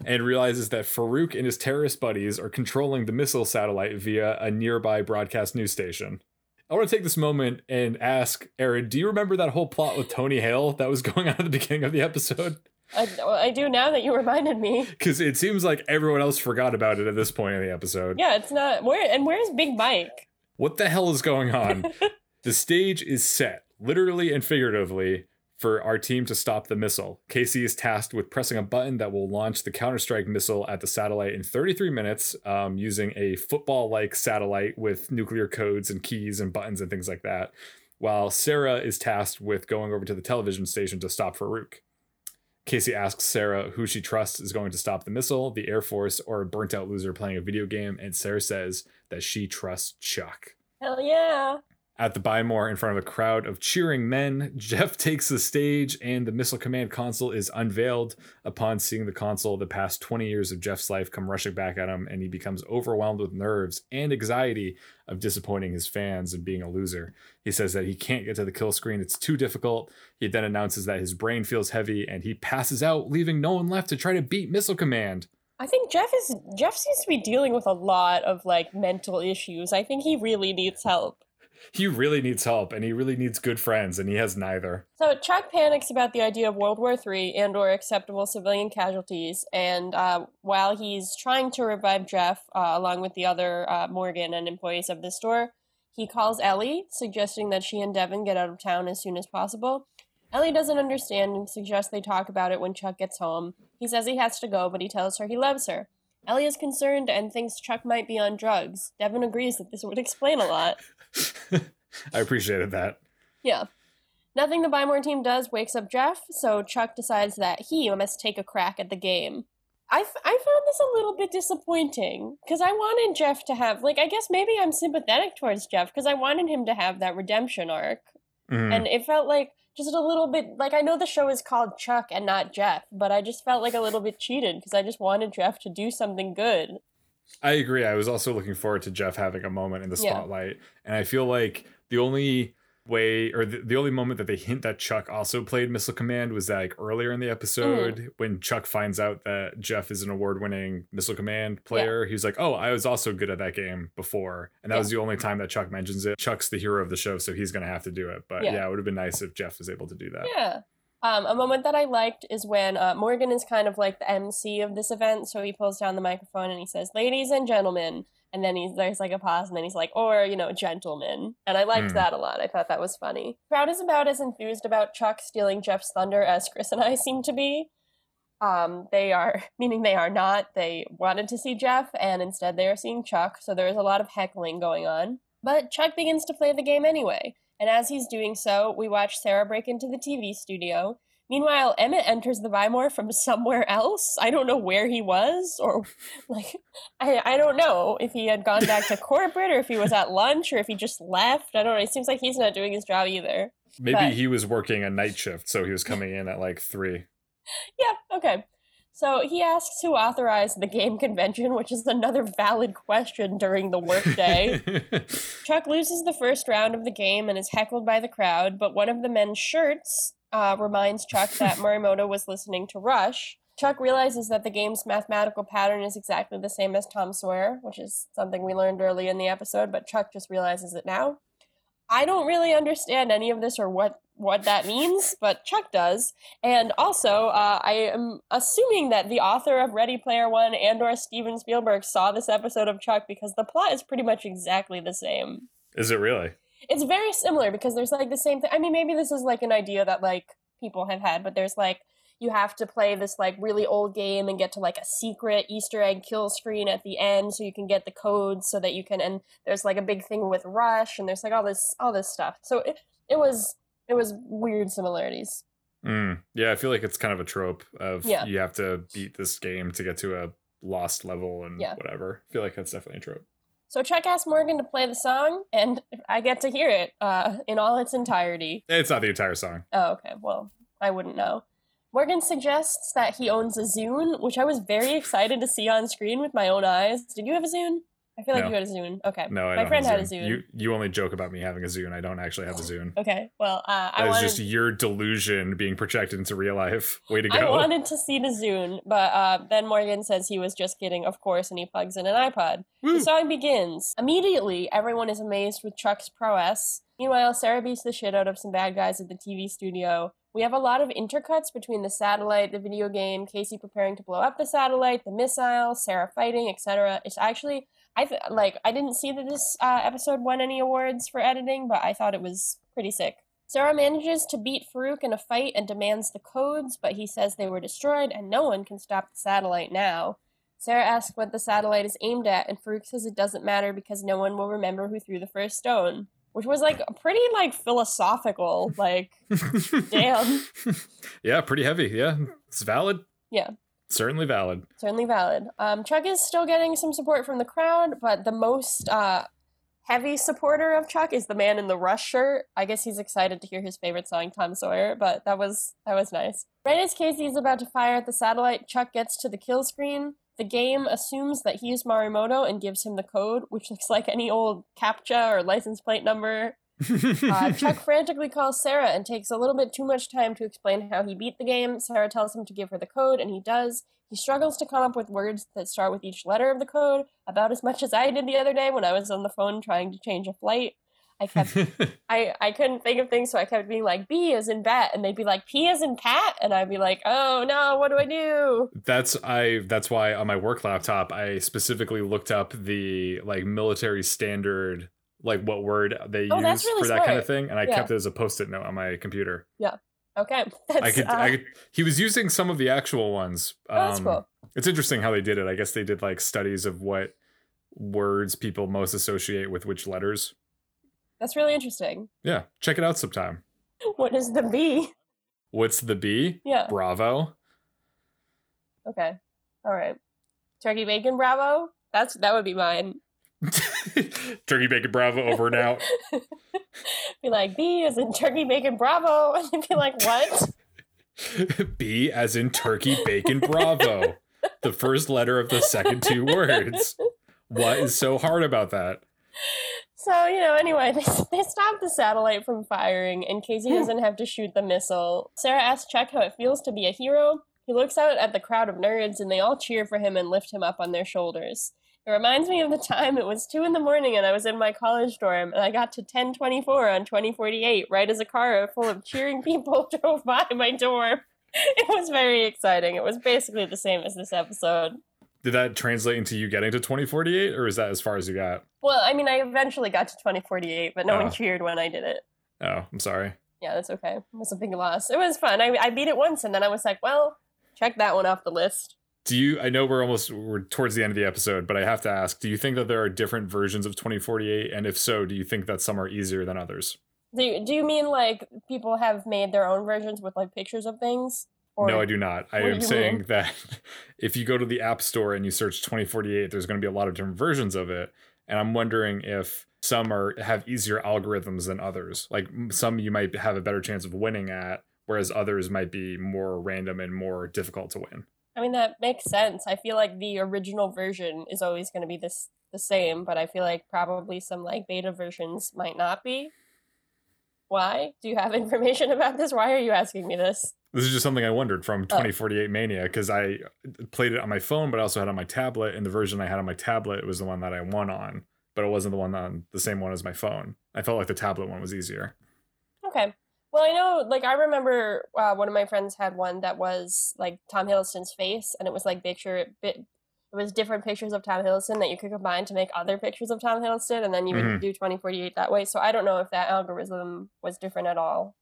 and realizes that Farouk and his terrorist buddies are controlling the missile satellite via a nearby broadcast news station. I want to take this moment and ask Aaron, do you remember that whole plot with Tony Hale that was going on at the beginning of the episode? I, I do now that you reminded me. Because it seems like everyone else forgot about it at this point in the episode. Yeah, it's not where and where's Big Mike? What the hell is going on? the stage is set, literally and figuratively, for our team to stop the missile. Casey is tasked with pressing a button that will launch the Counter Strike missile at the satellite in 33 minutes um, using a football like satellite with nuclear codes and keys and buttons and things like that. While Sarah is tasked with going over to the television station to stop Farouk. Casey asks Sarah who she trusts is going to stop the missile, the Air Force, or a burnt out loser playing a video game, and Sarah says that she trusts Chuck. Hell yeah. At the Buy More, in front of a crowd of cheering men, Jeff takes the stage and the Missile Command console is unveiled. Upon seeing the console, the past 20 years of Jeff's life come rushing back at him, and he becomes overwhelmed with nerves and anxiety of disappointing his fans and being a loser. He says that he can't get to the kill screen, it's too difficult. He then announces that his brain feels heavy and he passes out, leaving no one left to try to beat Missile Command. I think Jeff is Jeff seems to be dealing with a lot of like mental issues. I think he really needs help. He really needs help and he really needs good friends, and he has neither. So Chuck panics about the idea of World War III and or acceptable civilian casualties, and uh, while he's trying to revive Jeff uh, along with the other uh, Morgan and employees of the store, he calls Ellie, suggesting that she and Devon get out of town as soon as possible. Ellie doesn't understand and suggests they talk about it when Chuck gets home. He says he has to go, but he tells her he loves her. Ellie is concerned and thinks Chuck might be on drugs. Devon agrees that this would explain a lot. I appreciated that. Yeah. Nothing the Buy More team does wakes up Jeff, so Chuck decides that he must take a crack at the game. I, f- I found this a little bit disappointing because I wanted Jeff to have, like, I guess maybe I'm sympathetic towards Jeff because I wanted him to have that redemption arc. Mhm. And it felt like just a little bit, like, I know the show is called Chuck and not Jeff, but I just felt like a little bit cheated because I just wanted Jeff to do something good. I agree. I was also looking forward to Jeff having a moment in the Yeah. spotlight, and I feel like the only way or the, the only moment that they hint that Chuck also played Missile Command was like earlier in the episode Mm. when Chuck finds out that Jeff is an award-winning Missile Command player. He's like, "Oh, I was also good at that game before," and that Yeah. was the only time that Chuck mentions it. Chuck's the hero of the show, so he's gonna have to do it. But yeah, Yeah. it would have been nice if Jeff was able to do that. Yeah. Um, a moment that I liked is when uh, Morgan is kind of like the MC of this event, so he pulls down the microphone and he says, "Ladies and gentlemen," and then he's there's like a pause, and then he's like, "Or you know, gentlemen," and I liked Hmm. that a lot. I thought that was funny. Crowd is about as enthused about Chuck stealing Jeff's thunder as Chris and I seem to be. Um, they are, meaning they are not. They wanted to see Jeff, and instead they are seeing Chuck. So there is a lot of heckling going on. But Chuck begins to play the game anyway. And as he's doing so, we watch Sarah break into the TV studio. Meanwhile, Emmett enters the Buy More from somewhere else. I don't know where he was, or like, I, I don't know if he had gone back to corporate, or if he was at lunch, or if he just left. I don't know. It seems like he's not doing his job either. Maybe But- he was working a night shift, so he was coming in at like three. Yeah, okay. So he asks who authorized the game convention, which is another valid question during the workday. Chuck loses the first round of the game and is heckled by the crowd, but one of the men's shirts uh, reminds Chuck that Morimoto was listening to Rush. Chuck realizes that the game's mathematical pattern is exactly the same as Tom Sawyer, which is something we learned early in the episode, but Chuck just realizes it now. I don't really understand any of this or what what that means, but Chuck does. And also, uh, I am assuming that the author of Ready Player One and or Steven Spielberg saw this episode of Chuck because the plot is pretty much exactly the same. Is it really? It's very similar because there's like the same thing. I mean, maybe this is like an idea that like people have had, but there's like you have to play this like really old game and get to like a secret Easter egg kill screen at the end so you can get the codes so that you can and there's like a big thing with Rush and there's like all this all this stuff. So it, it was it was weird similarities. Mm. Yeah, I feel like it's kind of a trope of Yeah. you have to beat this game to get to a lost level and Yeah. whatever. I feel like that's definitely a trope. So Chuck asked Morgan to play the song and I get to hear it uh, in all its entirety. It's not the entire song. Oh, okay. Well, I wouldn't know. Morgan suggests that he owns a Zune, which I was very excited to see on screen with my own eyes. Did you have a Zune? I feel like No. you had a Zune. Okay. No, I my don't friend had a Zune. You you only joke about me having a Zune. I don't actually have a Zune. Okay. Well, uh, I That wanted just your delusion being projected into real life. Way to go! I wanted to see the Zune, but uh, then Morgan says he was just kidding, of course, and he plugs in an iPod. Woo. The song begins. Immediately, everyone is amazed with Chuck's prowess. Meanwhile, Sarah beats the shit out of some bad guys at the TV studio. We have a lot of intercuts between the satellite, the video game, Casey preparing to blow up the satellite, the missile, Sarah fighting, etc. It's actually, I th- like, I didn't see that this uh, episode won any awards for editing, but I thought it was pretty sick. Sarah manages to beat Farouk in a fight and demands the codes, but he says they were destroyed and no one can stop the satellite now. Sarah asks what the satellite is aimed at, and Farouk says it doesn't matter because no one will remember who threw the first stone. Which was like pretty like philosophical, like damn. yeah, pretty heavy. Yeah, it's valid. Yeah. Certainly valid. certainly valid. Um, Chuck is still getting some support from the crowd, but the most uh, heavy supporter of Chuck is the man in the Rush shirt. I guess he's excited to hear his favorite song, Tom Sawyer. But that was that was nice. Right as Casey is about to fire at the satellite, Chuck gets to the kill screen. The game assumes that he's Morimoto and gives him the code, which looks like any old CAPTCHA or license plate number. Uh, Chuck frantically calls Sarah and takes a little bit too much time to explain how he beat the game. Sarah tells him to give her the code, and he does. He struggles to come up with words that start with each letter of the code, about as much as I did the other day when I was on the phone trying to change a flight. I kept, I, I couldn't think of things, so I kept being like B as in bat, and they'd be like P as in pat, and I'd be like, oh no, what do I do? that's I that's why on my work laptop I specifically looked up the like military standard like what word they Oh, use really for that kind of thing and I Yeah. kept it as a post-it note on my computer. Yeah. Okay, I could, uh, I could. He was using some of the actual ones. oh, that's Um, cool. It's interesting how they did it. I guess they did like studies of what words people most associate with which letters. That's really interesting. Yeah, check it out sometime. What is the B? What's the B? Yeah. Bravo. Okay. All right. Turkey bacon bravo. That's that would be mine. Turkey bacon bravo over and out. Be like B as in turkey bacon bravo, and they'd be like, what? B as in turkey bacon bravo. The first letter of the second two words. What is so hard about that? So you know, anyway, they they stop the satellite from firing, and Casey hmm. doesn't have to shoot the missile. Sarah asks Chuck how it feels to be a hero. He looks out at the crowd of nerds, and they all cheer for him and lift him up on their shoulders. It reminds me of the time it was two in the morning and I was in my college dorm and I got to 1024 on 2048 right as a car full of cheering people drove by my dorm. It was very exciting. It was basically the same as this episode. Did that translate into you getting to 2048 or is that as far as you got? Well, I mean, I eventually got to 2048, but no Oh. one cheered when I did it. Oh, I'm sorry. Yeah, that's okay. It was a big loss. It was fun. I, I beat it once and then I was like, well, check that one off the list. Do you I know we're almost we're towards the end of the episode, but I have to ask, do you think that there are different versions of 2048 and if so, do you think that some are easier than others? Do you, do you mean like people have made their own versions with like pictures of things? no, I do not. I am saying mean? that if you go to the App Store and you search 2048, there's going to be a lot of different versions of it, and I'm wondering if some are have easier algorithms than others. Like some you might have a better chance of winning at, whereas others might be more random and more difficult to win. I mean that makes sense. I feel like the original version is always going to be this the same, but I feel like probably some like beta versions might not be. Why? Do you have information about this? Why are you asking me this? This is just something I wondered from Oh. 2048 Mania because I played it on my phone, but I also had it on my tablet. And the version I had on my tablet was the one that I won on, but it wasn't the one on the same one as my phone. I felt like the tablet one was easier. Okay. Well, I know, like, I remember uh, one of my friends had one that was like Tom Hiddleston's face, and it was like picture bit. It was different pictures of Tom Hiddleston that you could combine to make other pictures of Tom Hiddleston, and then you would do twenty forty eight that way. So I don't know if that algorithm was different at all,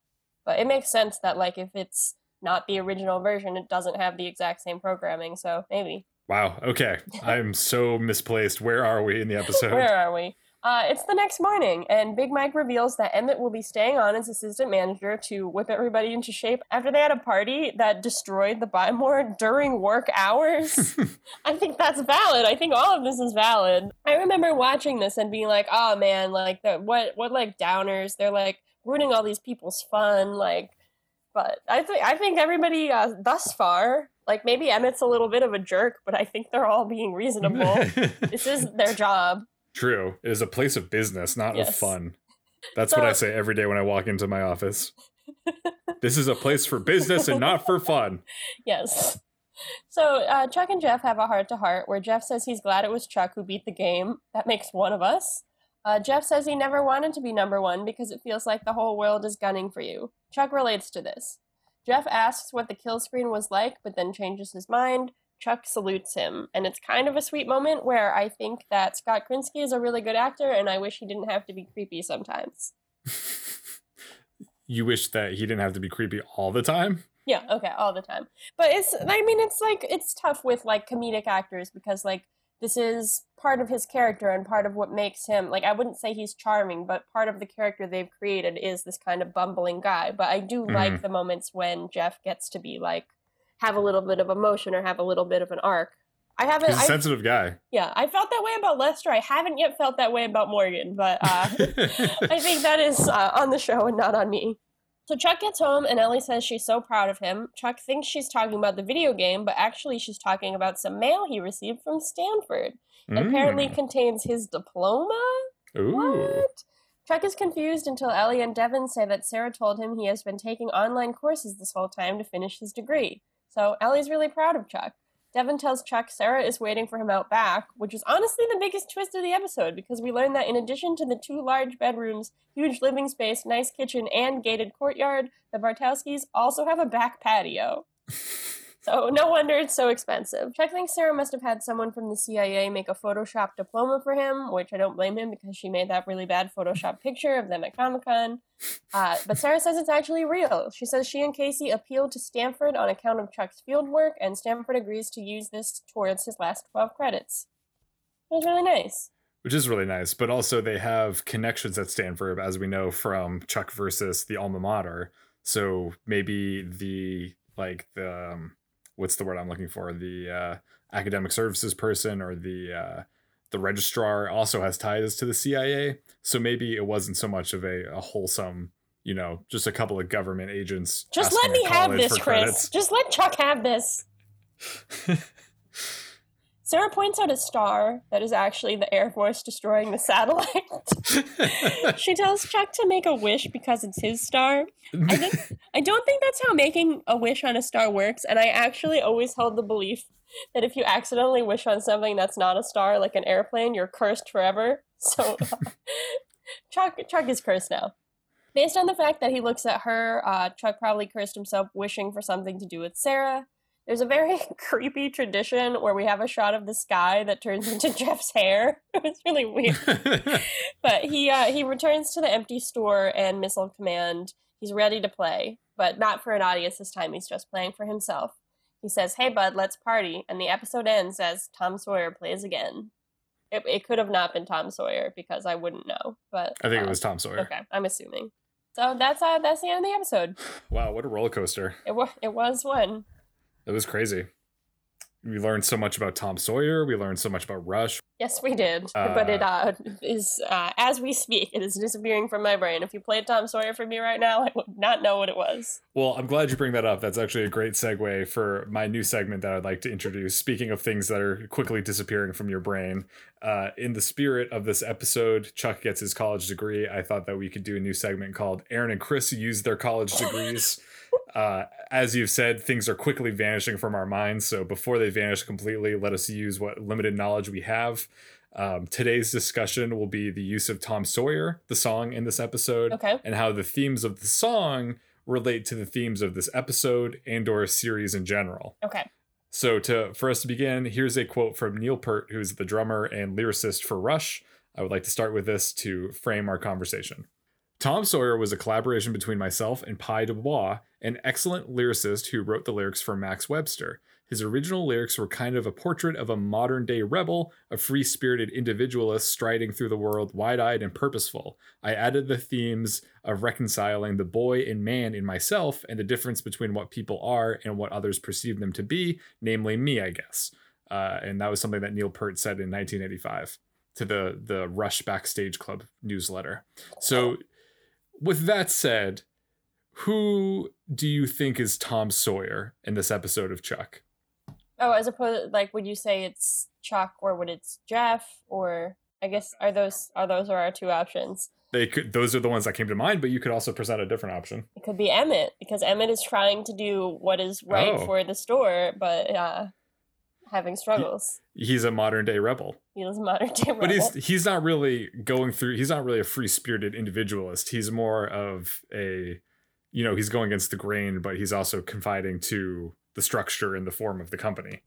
but it makes sense that like if it's not the original version, it doesn't have the exact same programming. So maybe. Wow. Okay. I'm so misplaced. Where are we in the episode? Where are we? Uh, it's the next morning, and Big Mike reveals that Emmett will be staying on as assistant manager to whip everybody into shape after they had a party that destroyed the Buy More during work hours. I think that's valid. I think all of this is valid. I remember watching this and being like, "Oh man, like the, what what like downers? They're like ruining all these people's fun." Like, but I think I think everybody uh, thus far, like maybe Emmett's a little bit of a jerk, but I think they're all being reasonable. this is their job. True. It is a place of business, not of fun. That's what I say every day when I walk into my office. this is a place for business and not for fun. Yes. So uh, Chuck and Jeff have a heart to heart where Jeff says he's glad it was Chuck who beat the game. That makes one of us. Uh, Jeff says he never wanted to be number one because it feels like the whole world is gunning for you. Chuck relates to this. Jeff asks what the kill screen was like, but then changes his mind. Chuck salutes him, and it's kind of a sweet moment where I think that Scott Krinsky is a really good actor, and I wish he didn't have to be creepy sometimes. You wish that he didn't have to be creepy all the time? Yeah, okay, all the time. But it's I mean it's like it's tough with like comedic actors because like this is part of his character and part of what makes him like I wouldn't say he's charming, but part of the character they've created is this kind of bumbling guy. But I do like mm. the moments when Jeff gets to be like have a little bit of emotion or have a little bit of an arc. I haven't He's a I, sensitive guy. yeah, I felt that way about Lester. I haven't yet felt that way about Morgan, but uh I think that is uh, on the show and not on me. So Chuck gets home and Ellie says she's so proud of him. Chuck thinks she's talking about the video game, but actually she's talking about some mail he received from Stanford. Apparently Mm. contains his diploma. Ooh. What? Chuck is confused until Ellie and Devon say that Sarah told him he has been taking online courses this whole time to finish his degree. So Ellie's really proud of Chuck. Devon tells Chuck Sarah is waiting for him out back, which is honestly the biggest twist of the episode because we learn that in addition to the two large bedrooms, huge living space, nice kitchen, and gated courtyard, the Bartowskis also have a back patio. So no wonder it's so expensive. Chuck thinks Sarah must have had someone from the CIA make a Photoshop diploma for him, which I don't blame him because she made that really bad Photoshop picture of them at Comic Con. Uh, but Sarah says it's actually real. She says she and Casey appealed to Stanford on account of Chuck's field work, and Stanford agrees to use this towards his last 12 credits. It was really nice. Which is really nice, but also they have connections at Stanford, as we know from Chuck versus the alma mater. So maybe the like the um, what's the word I'm looking for? The uh, academic services person or the uh, the registrar also has ties to the CIA. So maybe it wasn't so much of a, a wholesome, you know, just a couple of government agents. Just let me have this, Chris. credits. Just let Chuck have this. Sarah points out a star that is actually the Air Force destroying the satellite. she tells Chuck to make a wish because it's his star. I, think, I don't think that's how making a wish on a star works, and I actually always held the belief that if you accidentally wish on something that's not a star, like an airplane, you're cursed forever. So Chuck, Chuck is cursed now. Based on the fact that he looks at her, uh, Chuck probably cursed himself wishing for something to do with Sarah. There's a very creepy tradition where we have a shot of the sky that turns into Jeff's hair. It's really weird. But he uh, he returns to the empty store and Missile Command. He's ready to play, but not for an audience this time. He's just playing for himself. He says, "Hey, bud, let's party," and the episode ends as Tom Sawyer plays again. It, it could have not been Tom Sawyer because I wouldn't know, but I think uh, it was Tom Sawyer. Okay, I'm assuming. So that's uh that's the end of the episode. Wow, what a roller coaster. It was it was one. It was crazy. We learned so much about Tom Sawyer. We learned so much about Rush. Yes, we did. but it uh, is uh, as we speak, it is disappearing from my brain. If you played Tom Sawyer for me right now, I would not know what it was. Well, I'm glad you bring that up. That's actually a great segue for my new segment that I'd like to introduce. Speaking of things that are quickly disappearing from your brain, uh, in the spirit of this episode, Chuck gets his college degree. I thought that we could do a new segment called Aaron and Chris use their college degrees. uh, as you've said, things are quickly vanishing from our minds. So before they vanish completely, let us use what limited knowledge we have. Um, today's discussion will be the use of Tom Sawyer, the song in this episode, Okay. and how the themes of the song relate to the themes of this episode and or series in general. Okay. So to for us to begin, here's a quote from Neil Peart, who's the drummer and lyricist for Rush. I would like to start with this to frame our conversation. Tom Sawyer was a collaboration between myself and Pye Dubois, an excellent lyricist who wrote the lyrics for Max Webster. His original lyrics were kind of a portrait of a modern day rebel, a free spirited individualist striding through the world wide eyed and purposeful. I added the themes of reconciling the boy and man in myself and the difference between what people are and what others perceive them to be, namely me, I guess. Uh, and that was something that Neil Peart said in 1985 to the the Rush Backstage Club newsletter. So, with that said, who do you think is Tom Sawyer in this episode of Chuck? Oh, as opposed, like, would you say it's Chuck or would it's Jeff or I guess are those are those are our two options? They could; those are the ones that came to mind, but you could also present a different option. It could be Emmett because Emmett is trying to do what is right Oh. for the store, but uh, having struggles. He's a modern day rebel, He is a modern day rebel. but he's he's not really going through. He's not really a free spirited individualist. He's more of a, you know, he's going against the grain, but he's also confiding to the structure and the form of the company.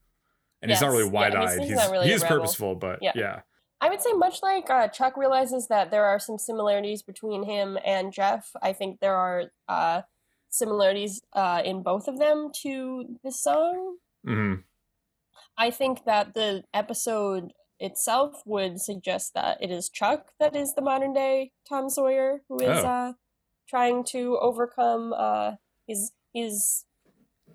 And he's not really wide he's- eyed. he's he's really he rebel. purposeful, but Yeah. yeah. I would say much like uh, Chuck realizes that there are some similarities between him and Jeff. I think there are uh, similarities uh, in both of them to this song. hmm I think that the episode itself would suggest that it is Chuck that is the modern day Tom Sawyer who is Oh. uh, trying to overcome uh, his his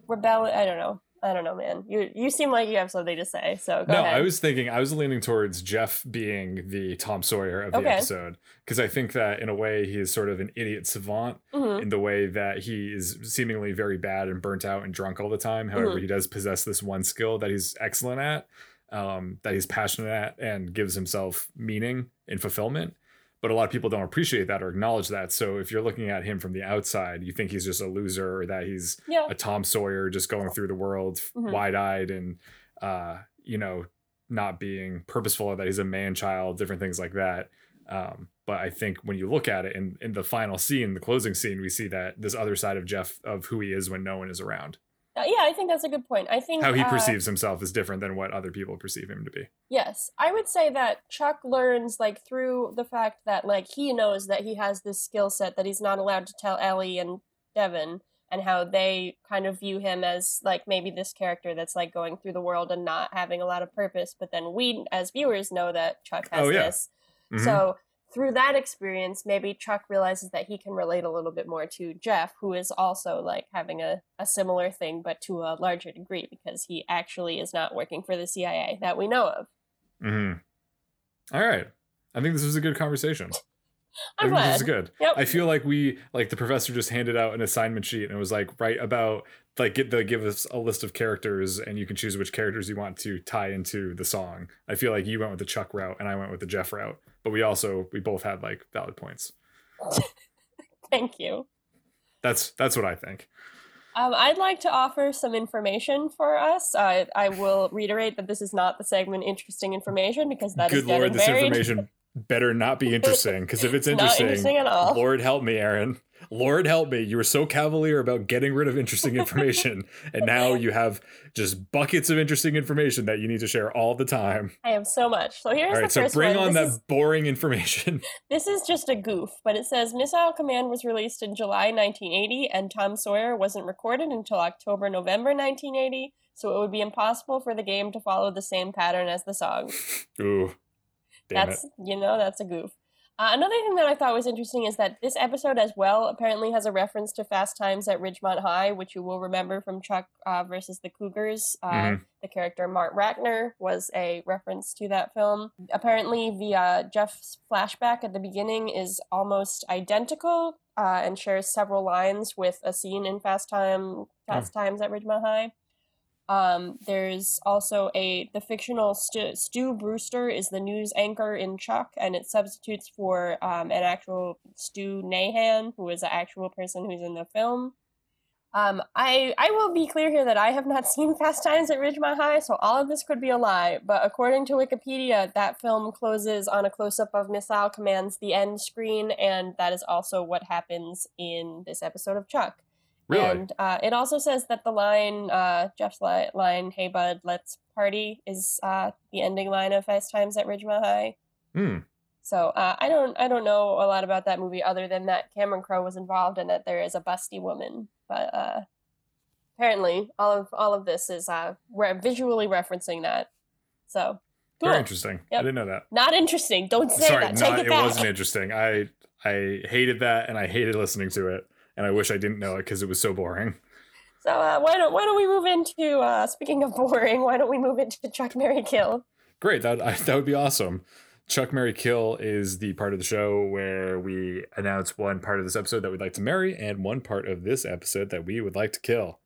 rebel. I don't know. I don't know, man. You you seem like you have something to say, so go no, ahead. I was thinking, I was leaning towards Jeff being the Tom Sawyer of the Okay. episode because I think that in a way he is sort of an idiot savant Mhm. in the way that he is seemingly very bad and burnt out and drunk all the time. However, Mhm. he does possess this one skill that he's excellent at, um, that he's passionate at, and gives himself meaning and fulfillment. But a lot of people don't appreciate that or acknowledge that. So if you're looking at him from the outside, you think he's just a loser or that he's Yeah. a Tom Sawyer just going through the world Mhm. wide eyed and, uh, you know, not being purposeful or that he's a man child, different things like that. Um, but I think when you look at it in, in the final scene, the closing scene, we see that this other side of Jeff of who he is when no one is around. Uh, yeah, I think that's a good point. I think How he uh, perceives himself is different than what other people perceive him to be. Yes, I would say that Chuck learns like through the fact that like he knows that he has this skill set that he's not allowed to tell Ellie and Devon, and how they kind of view him as like maybe this character that's like going through the world and not having a lot of purpose. But then we as viewers know that Chuck has Oh, yeah. this. Mhm. So through that experience, maybe Chuck realizes that he can relate a little bit more to Jeff, who is also like having a, a similar thing, but to a larger degree because he actually is not working for the CIA that we know of. Mhm. All right. I think this was a good conversation. I'm think this is good. Yep. I feel like we like the professor just handed out an assignment sheet and it was like write about like get the give us a list of characters and you can choose which characters you want to tie into the song. I feel like you went with the Chuck route and I went with the Jeff route, but we also we both had like valid points. Thank you. That's that's what I think. Um, I'd like to offer some information for us. I I will reiterate that this is not the segment "Interesting Information" because that is Good dead lord, this buried. information better not be interesting because if it's interesting, interesting at all. Lord help me, Aaron. Lord help me. You were so cavalier about getting rid of interesting information, and now you have just buckets of interesting information that you need to share all the time. I have so much. So here's all the right, so first bring one. on this, that is, boring information. this is just a goof, but it says Missile Command was released in July 1980, and Tom Sawyer wasn't recorded until October November 1980. So it would be impossible for the game to follow the same pattern as the song. Ooh, damn that's it. you know that's a goof. Uh, another thing that I thought was interesting is that this episode as well apparently has a reference to Fast Times at Ridgemont High, which you will remember from Chuck uh, versus the Cougars. Uh, Mhm. The character Mark Ratner was a reference to that film. Apparently, the uh, Jeff's flashback at the beginning is almost identical uh, and shares several lines with a scene in Fast Time Fast Times at Ridgemont High. Um, there's also a the fictional Stu, Stu Brewster is the news anchor in Chuck, and it substitutes for um, an actual Stu Nahan, who is an actual person who's in the film. Um, I I will be clear here that I have not seen Fast Times at Ridgemont High, so all of this could be a lie. But according to Wikipedia, that film closes on a close up of Missile Command's the end screen, and that is also what happens in this episode of Chuck. Really? And uh, it also says that the line, uh, Jeff's li- line, "Hey bud, let's party," is uh, the ending line of Fast Times at Ridgemont High. Hmm. So uh, I don't, I don't know a lot about that movie other than that Cameron Crowe was involved and that there is a busty woman. But uh, apparently, all of all of this is uh, we're visually referencing that. So cool. Very interesting. I didn't know that. Not interesting. Don't say Sorry, that. Not, it it wasn't interesting. I I hated that and I hated listening to it. And I wish I didn't know it because it was so boring. So uh, why don't why don't we move into uh, speaking of boring? Why don't we move into Chuck Mary Kill? Great, that I, that would be awesome. Chuck Mary Kill is the part of the show where we announce one part of this episode that we'd like to marry and one part of this episode that we would like to kill.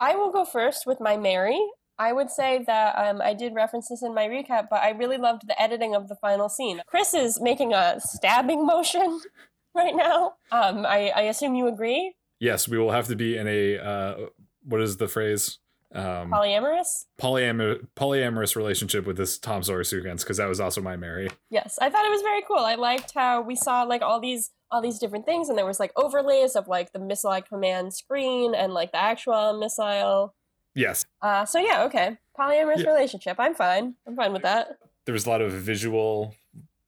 I will go first with my Mary. I would say that um, I did reference this in my recap, but I really loved the editing of the final scene. Chris is making a stabbing motion right now. Um, I, I assume you agree. Yes, we will have to be in a uh, what is the phrase? Um, Polyamorous? polyamor- polyamorous relationship with this Tom Sawyer sequence because that was also my Mary. Yes, I thought it was very cool. I liked how we saw like all these all these different things, and there was like overlays of like the missile command screen and like the actual missile. Yes, Uh, so yeah, okay, polyamorous Yeah. relationship. I'm fine. I'm fine with that. there was a lot of visual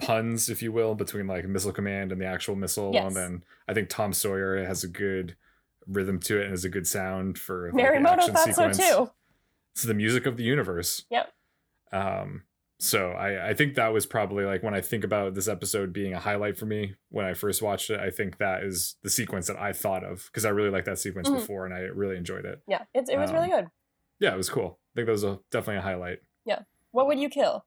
puns, if you will, between like Missile Command and the actual missile. Yes. And then I think Tom Sawyer has a good rhythm to it and has a good sound for like, Mary an Moto action thought sequence. so too. It's the music of the universe. Yep. Um, so I, I think that was probably like when I think about this episode being a highlight for me when I first watched it, I think that is the sequence that I thought of because I really liked that sequence Mhm. before and I really enjoyed it. Yeah, it, it was Um, really good. Yeah, it was cool. I think that was a, definitely a highlight. Yeah. What would you kill?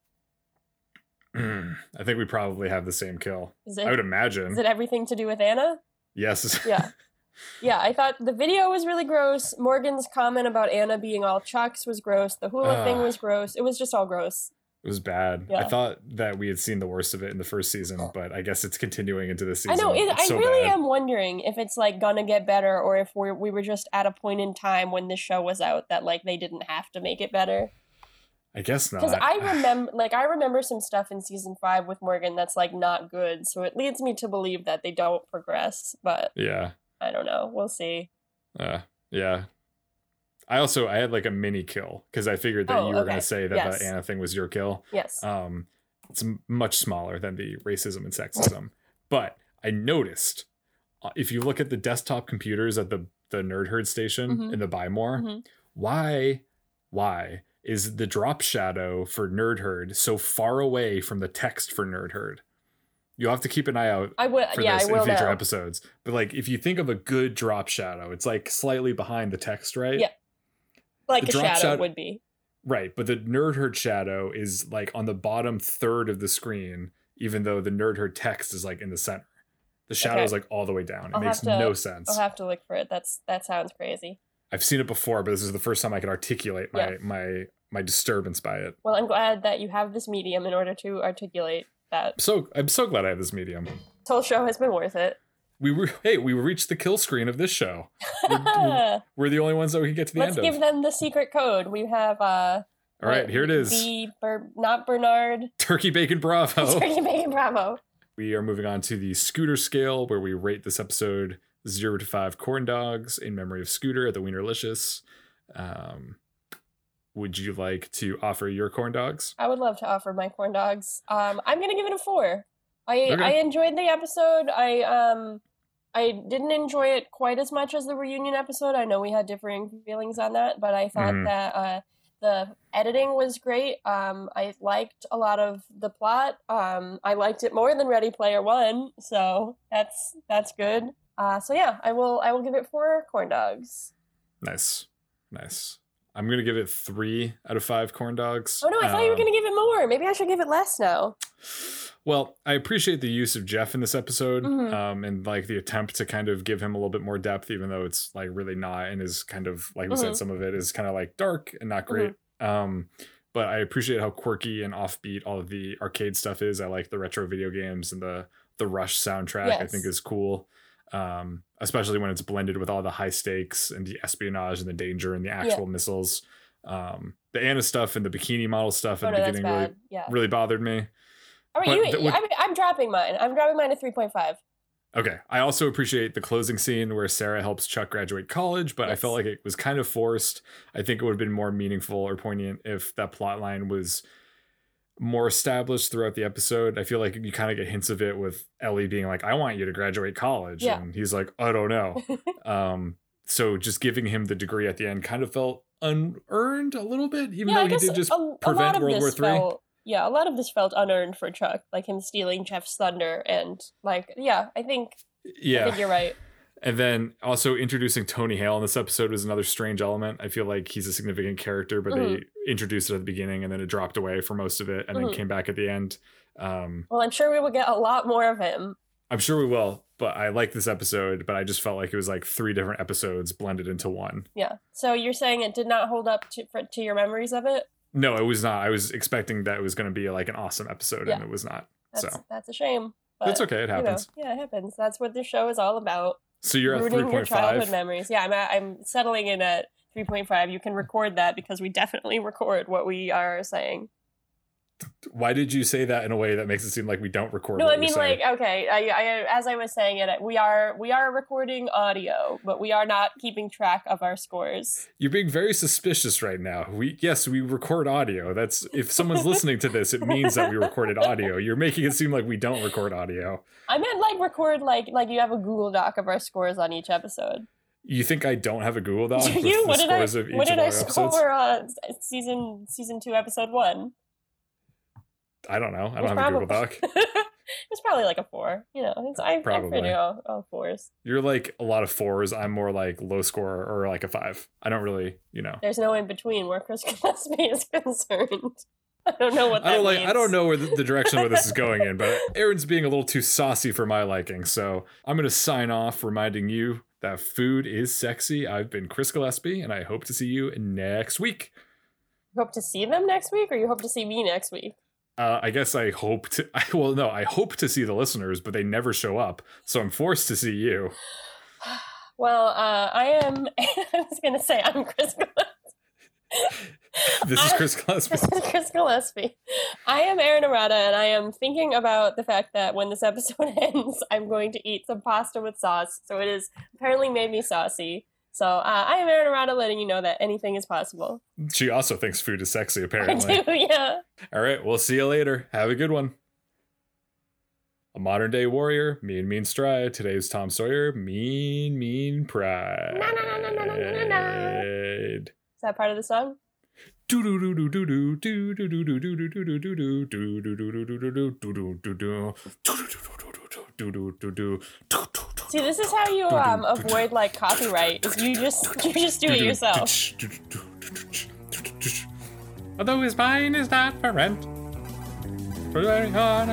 Mm, I think we probably have the same kill. Is I would imagine. is it everything to do with Anna? yes. Yeah. Yeah, I thought the video was really gross. Morgan's comment about Anna being all chucks was gross. The hula thing was gross. It was just all gross. It was bad. I thought that we had seen the worst of it in the first season, oh. but I guess it's continuing into this season. I know. It, I so really bad. am wondering if it's like gonna get better, or if we're we were just at a point in time when this show was out that like they didn't have to make it better. I guess not. Because I remember, like, I remember some stuff in season five with Morgan that's like not good. So it leads me to believe that they don't progress. But yeah. I don't know. We'll see. Uh, yeah. I also I had like a mini kill because I figured that Oh, you were okay. going to say that Yes. the Anna thing was your kill. Yes. Um, it's much smaller than the racism and sexism, but I noticed uh, if you look at the desktop computers at the the Nerd Herd station Mhm. in the Buy More, Mhm. why why is the drop shadow for Nerd Herd so far away from the text for Nerd Herd? You'll have to keep an eye out I will. for Yeah, this I will in future now. episodes. But like if you think of a good drop shadow, it's like slightly behind the text, right? Yeah. Like The a shadow shadow- would be. Right, but the nerd herd shadow is like on the bottom third of the screen, even though the nerd herd text is like in the center. The shadow Okay. is like all the way down. It I'll makes to- no sense. I'll have to look for it. That's that sounds crazy. I've seen it before, but this is the first time I could articulate my Yeah. my my disturbance by it. Well, I'm glad that you have this medium in order to articulate that. So I'm so glad I have this medium. This whole show has been worth it. We were hey, we reached the kill screen of this show. We're, we're- we're the only ones that we can get to the end of. Let's give of. them the secret code. We have uh All right, here it is. The Ber- not Bernard. Turkey bacon bravo. Turkey Bacon Bravo. We are moving on to the Scooter scale, where we rate this episode zero to five corn dogs in memory of Scooter at the Wienerlicious. Um, would you like to offer your corn dogs? I would love to offer my corn dogs. Um, I'm gonna give it a four. I Okay. I enjoyed the episode. I um I didn't enjoy it quite as much as the reunion episode. I know we had differing feelings on that, but I thought Mhm. that uh, the editing was great. Um, I liked a lot of the plot. Um, I liked it more than Ready Player One, so that's that's good. Uh, so yeah, I will I will give it four corn dogs. Nice, nice. I'm gonna give it three out of five corn dogs. Oh no, I thought you were Um, gonna give it more. Maybe I should give it less now. Well, I appreciate the use of Jeff in this episode, Mhm. um, and like the attempt to kind of give him a little bit more depth, even though it's like really not, and is kind of like we Mhm. said, some of it is kind of like dark and not great. Um, but I appreciate how quirky and offbeat all of the arcade stuff is. I like the retro video games and the the Rush soundtrack. I think is cool, um, especially when it's blended with all the high stakes and the espionage and the danger and the actual missiles. Um, the Anna stuff and the bikini model stuff Oh at no, the that's beginning really. Yeah. really bothered me. All right, But you, would- I, I'm dropping mine. I'm dropping mine to 3.5. Okay. I also appreciate the closing scene where Sarah helps Chuck graduate college, but I felt like it was kind of forced. I think it would have been more meaningful or poignant if that plot line was more established throughout the episode. I feel like you kind of get hints of it with Ellie being like, I want you to graduate college. Yeah. And he's like, I don't know. um, so just giving him the degree at the end kind of felt unearned a little bit, even yeah, though he did just a, a prevent of World War Three. felt. Yeah, a lot of this felt unearned for Chuck, like him stealing Jeff's thunder, and like, yeah, I think yeah, I think you're right. And then also introducing Tony Hale in this episode was another strange element. I feel like he's a significant character, but Mm-hmm. they introduced it at the beginning and then it dropped away for most of it and Mhm. then came back at the end. Um, Well, I'm sure we will get a lot more of him. I'm sure we will, but I like this episode, but I just felt like it was like three different episodes blended into one. Yeah. So you're saying it did not hold up to for, to your memories of it? No, it was not. I was expecting that it was going to be like an awesome episode and it was not. That's so that's a shame. But, it's okay. It you know, happens. yeah, it happens. That's what this show is all about. So you're at ruining your childhood memories. Yeah, I'm at, I'm settling in at 3.5. You can record that because we definitely record what we are saying. Why did you say that in a way that makes it seem like we don't record? No, what I mean like okay. I, I, as I was saying it, we are we are recording audio, but we are not keeping track of our scores. You're being very suspicious right now. We yes, we record audio. That's if someone's listening to this, it means that we recorded audio. You're making it seem like we don't record audio. I meant like record like like you have a Google Doc of our scores on each episode. You think I don't have a Google Doc you what did I what did I score on uh, season season two episode one? I don't know. I don't have a Google Doc. it was probably like a four. You know, it's, I, I'm Probably. pretty all, all fours. You're like a lot of fours. I'm more like low score or like a five. I don't really, you know. There's no in between where Chris Gillespie is concerned. I don't know what that I don't like. means. I don't know where the, the direction where this is going in, but Aaron's being a little too saucy for my liking. So I'm gonna sign off, reminding you that food is sexy. I've been Chris Gillespie, and I hope to see you next week. You hope to see them next week, or you hope to see me next week? Uh, I guess I hope to. I, well, no, I hope to see the listeners, but they never show up, so I'm forced to see you. Well, uh, I am. I was gonna say I'm Chris. Gillespie. This is Chris Gillespie. This is Chris Gillespie. I am Aaron Arata, and I am thinking about the fact that when this episode ends, I'm going to eat some pasta with sauce. So it has apparently made me saucy. So uh, I am Aaron Arada letting you know that anything is possible. She also thinks food is sexy, apparently. I do, yeah. All right, we'll see you later. Have a good one. A modern day warrior, mean, mean stride. Today's Tom Sawyer, mean, mean pride. Na, na, na, na, na, na, na, na. Is that part of the song? Do do do do do See, this is how you um, avoid like copyright. You just you just do it yourself. Although his mine is not for rent, for very hard.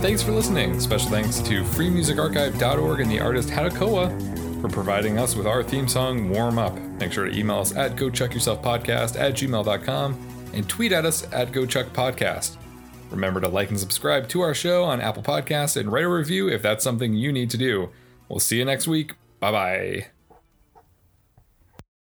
Thanks for listening. Special thanks to freemusicarchive.org and the artist Hatakoa for providing us with our theme song, Warm Up. Make sure to email us at gochuckyourselfpodcast at gmail.com and tweet at us at gochuckpodcast. Remember to like and subscribe to our show on Apple Podcasts and write a review if that's something you need to do. We'll see you next week. Bye bye.